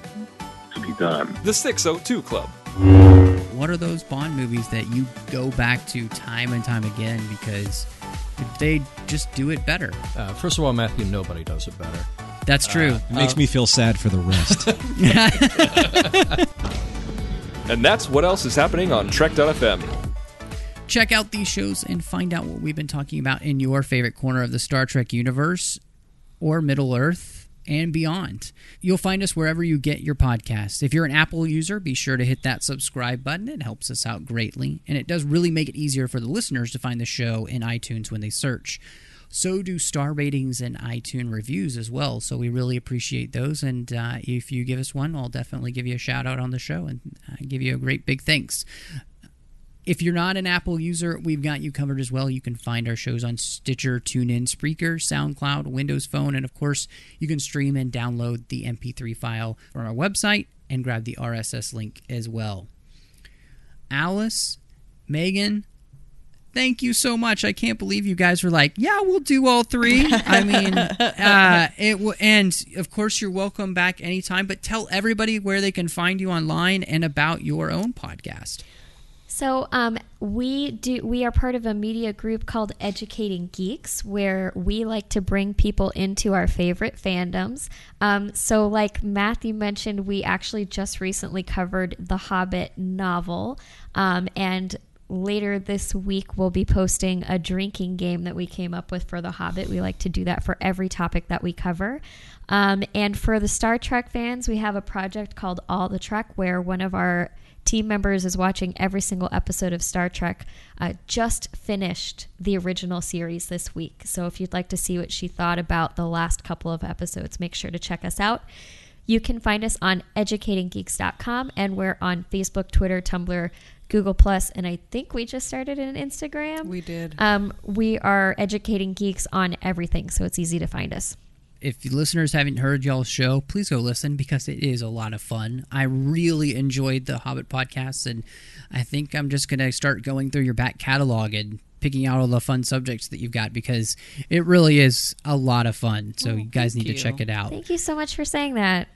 to be done. The 602 Club. What are those Bond movies that you go back to time and time again because they just do it better? Uh, first of all, Matthew, nobody does it better. That's true. Uh, it makes uh, me feel sad for the rest. and that's what else is happening on Trek.fm. Check out these shows and find out what we've been talking about in your favorite corner of the Star Trek universe or Middle Earth and beyond. You'll find us wherever you get your podcasts. If you're an Apple user, be sure to hit that subscribe button. It helps us out greatly, and it does really make it easier for the listeners to find the show in iTunes when they search. So do star ratings and iTunes reviews as well. So we really appreciate those. And uh, if you give us one, I'll definitely give you a shout out on the show and uh, give you a great big thanks if you're not an Apple user, we've got you covered as well. You can find our shows on Stitcher, TuneIn, Spreaker, SoundCloud, Windows Phone, and of course, you can stream and download the MP3 file from our website and grab the RSS link as well. Alice, Megan, thank you so much. I can't believe you guys were like, yeah, we'll do all three. I mean, uh, it w- and of course you're welcome back anytime. But tell everybody where they can find you online and about your own podcast. So um, we do. We are part of a media group called Educating Geeks, where we like to bring people into our favorite fandoms. Um, so, like Matthew mentioned, we actually just recently covered the Hobbit novel, um, and later this week we'll be posting a drinking game that we came up with for the Hobbit. We like to do that for every topic that we cover. Um, and for the Star Trek fans, we have a project called All the Trek, where one of our team members is watching every single episode of Star Trek. Uh, just finished the original series this week. So if you'd like to see what she thought about the last couple of episodes, make sure to check us out. You can find us on educatinggeeks.com and we're on Facebook, Twitter, Tumblr, Google Plus, and I think we just started an Instagram. We did. Um, we are educating geeks on everything, so it's easy to find us. If listeners haven't heard y'all's show, please go listen because it is a lot of fun. I really enjoyed the Hobbit podcasts, and I think I'm just going to start going through your back catalog and picking out all the fun subjects that you've got because it really is a lot of fun. So oh, you guys need to check it out. Thank you so much for saying that.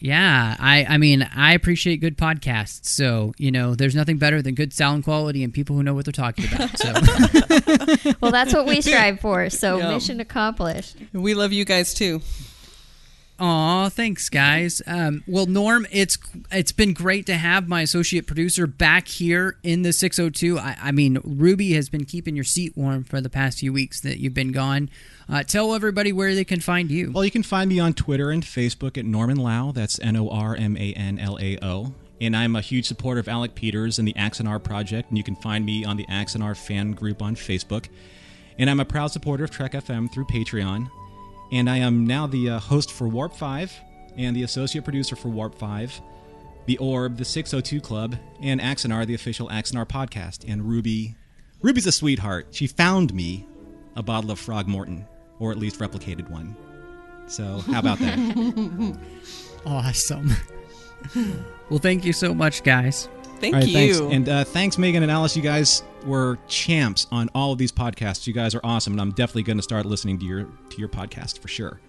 Yeah, I I mean I appreciate good podcasts. So you know, there's nothing better than good sound quality and people who know what they're talking about. So Well, that's what we strive for. So Yeah. mission accomplished. We love you guys too. Aw, thanks, guys. Um, well, Norm, it's it's been great to have my associate producer back here in the 602. I, I mean, Ruby has been keeping your seat warm for the past few weeks that you've been gone. Uh, tell everybody where they can find you. Well, you can find me on Twitter and Facebook at Norman Lao. That's N O R M A N L A O. And I'm a huge supporter of Alec Peters and the Axanar Project. And you can find me on the Axanar fan group on Facebook. And I'm a proud supporter of Trek FM through Patreon. And I am now the uh, host for Warp 5 and the associate producer for Warp 5, The Orb, the 602 Club, and Axanar, the official Axanar podcast. And Ruby, Ruby's a sweetheart. She found me a bottle of Frog Morton, or at least replicated one. So, how about that? Awesome. well, thank you so much, guys. Thank All right, you. Thanks. And uh, thanks, Megan and Alice. You guys were champs on all of these podcasts. You guys are awesome, and I'm definitely going to start listening to your to your podcast for sure.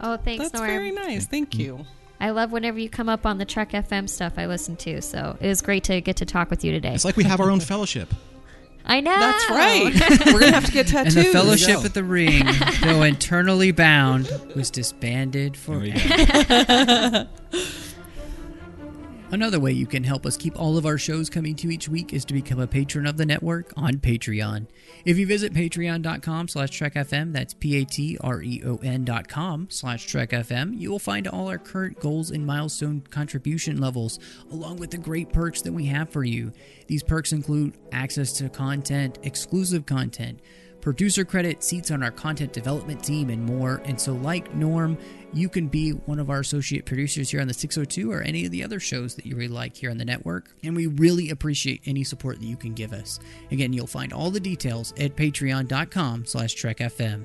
Oh, thanks, Nora. That's Norm. very nice. Thank you. I love whenever you come up on the Trek FM stuff I listen to. So it was great to get to talk with you today. It's like we have our own fellowship. I know. That's right. We're gonna have to get And tattoos. the Fellowship at the Ring, though internally bound, was disbanded forever. Another way you can help us keep all of our shows coming to you each week is to become a patron of the network on Patreon. If you visit patreon.com slash trekfm, that's P-A-T-R-E-O-N dot com slash trekfm, you will find all our current goals and milestone contribution levels, along with the great perks that we have for you. These perks include access to content, exclusive content, producer credit, seats on our content development team, and more. And so, like Norm, you can be one of our associate producers here on the 602 or any of the other shows that you really like here on the network. And we really appreciate any support that you can give us. Again, you'll find all the details at patreon.com slash trekfm.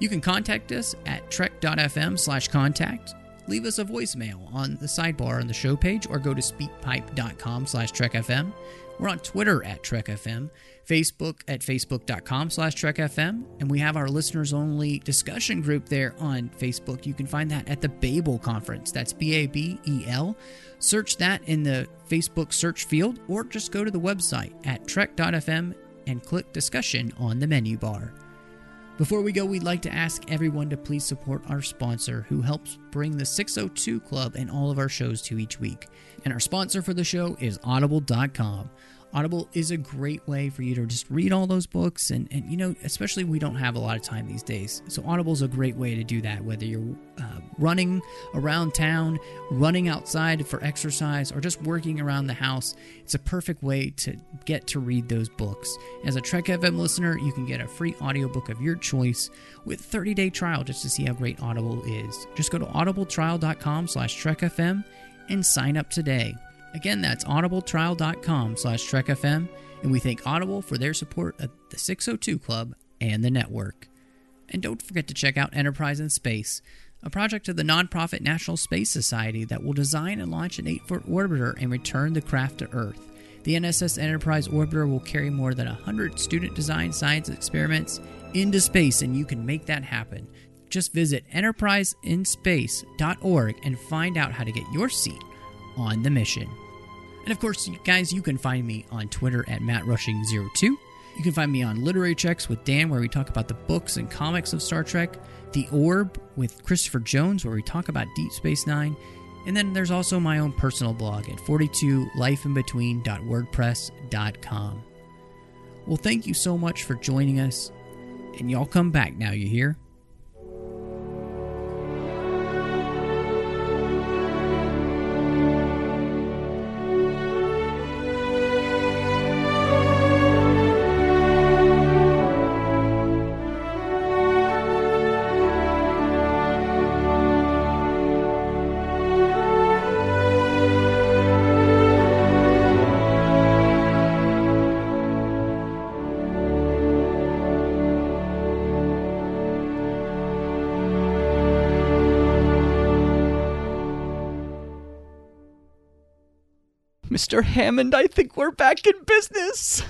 You can contact us at trek.fm slash contact. Leave us a voicemail on the sidebar on the show page or go to speakpipe.com slash trekfm. We're on Twitter at trekfm, Facebook at facebook.com slash trekfm, and we have our listeners only discussion group there on Facebook. You can find that at the Babel Conference. That's B A B E L. Search that in the Facebook search field or just go to the website at trek.fm and click discussion on the menu bar. Before we go, we'd like to ask everyone to please support our sponsor who helps bring the 602 Club and all of our shows to each week. And our sponsor for the show is Audible.com. Audible is a great way for you to just read all those books, and, and you know, especially we don't have a lot of time these days. So, Audible is a great way to do that, whether you're uh, running around town, running outside for exercise, or just working around the house. It's a perfect way to get to read those books. As a Trek FM listener, you can get a free audiobook of your choice with 30-day trial just to see how great Audible is. Just go to audibletrial.com slash trekfm and sign up today. Again, that's audibletrial.com slash trekfm, and we thank Audible for their support of the 602 Club and the network. And don't forget to check out Enterprise in Space, a project of the nonprofit National Space Society that will design and launch an 8 foot orbiter and return the craft to Earth. The NSS Enterprise orbiter will carry more than 100 student designed science experiments into space, and you can make that happen. Just visit enterpriseinspace.org and find out how to get your seat on the mission. And of course, guys, you can find me on Twitter at MattRushing02. You can find me on Literary Treks with Dan, where we talk about the books and comics of Star Trek. The Orb with Christopher Jones, where we talk about Deep Space Nine. And then there's also my own personal blog at 42lifeinbetween.wordpress.com. Well, thank you so much for joining us. And y'all come back now, you hear? Mr. Hammond, I think we're back in business.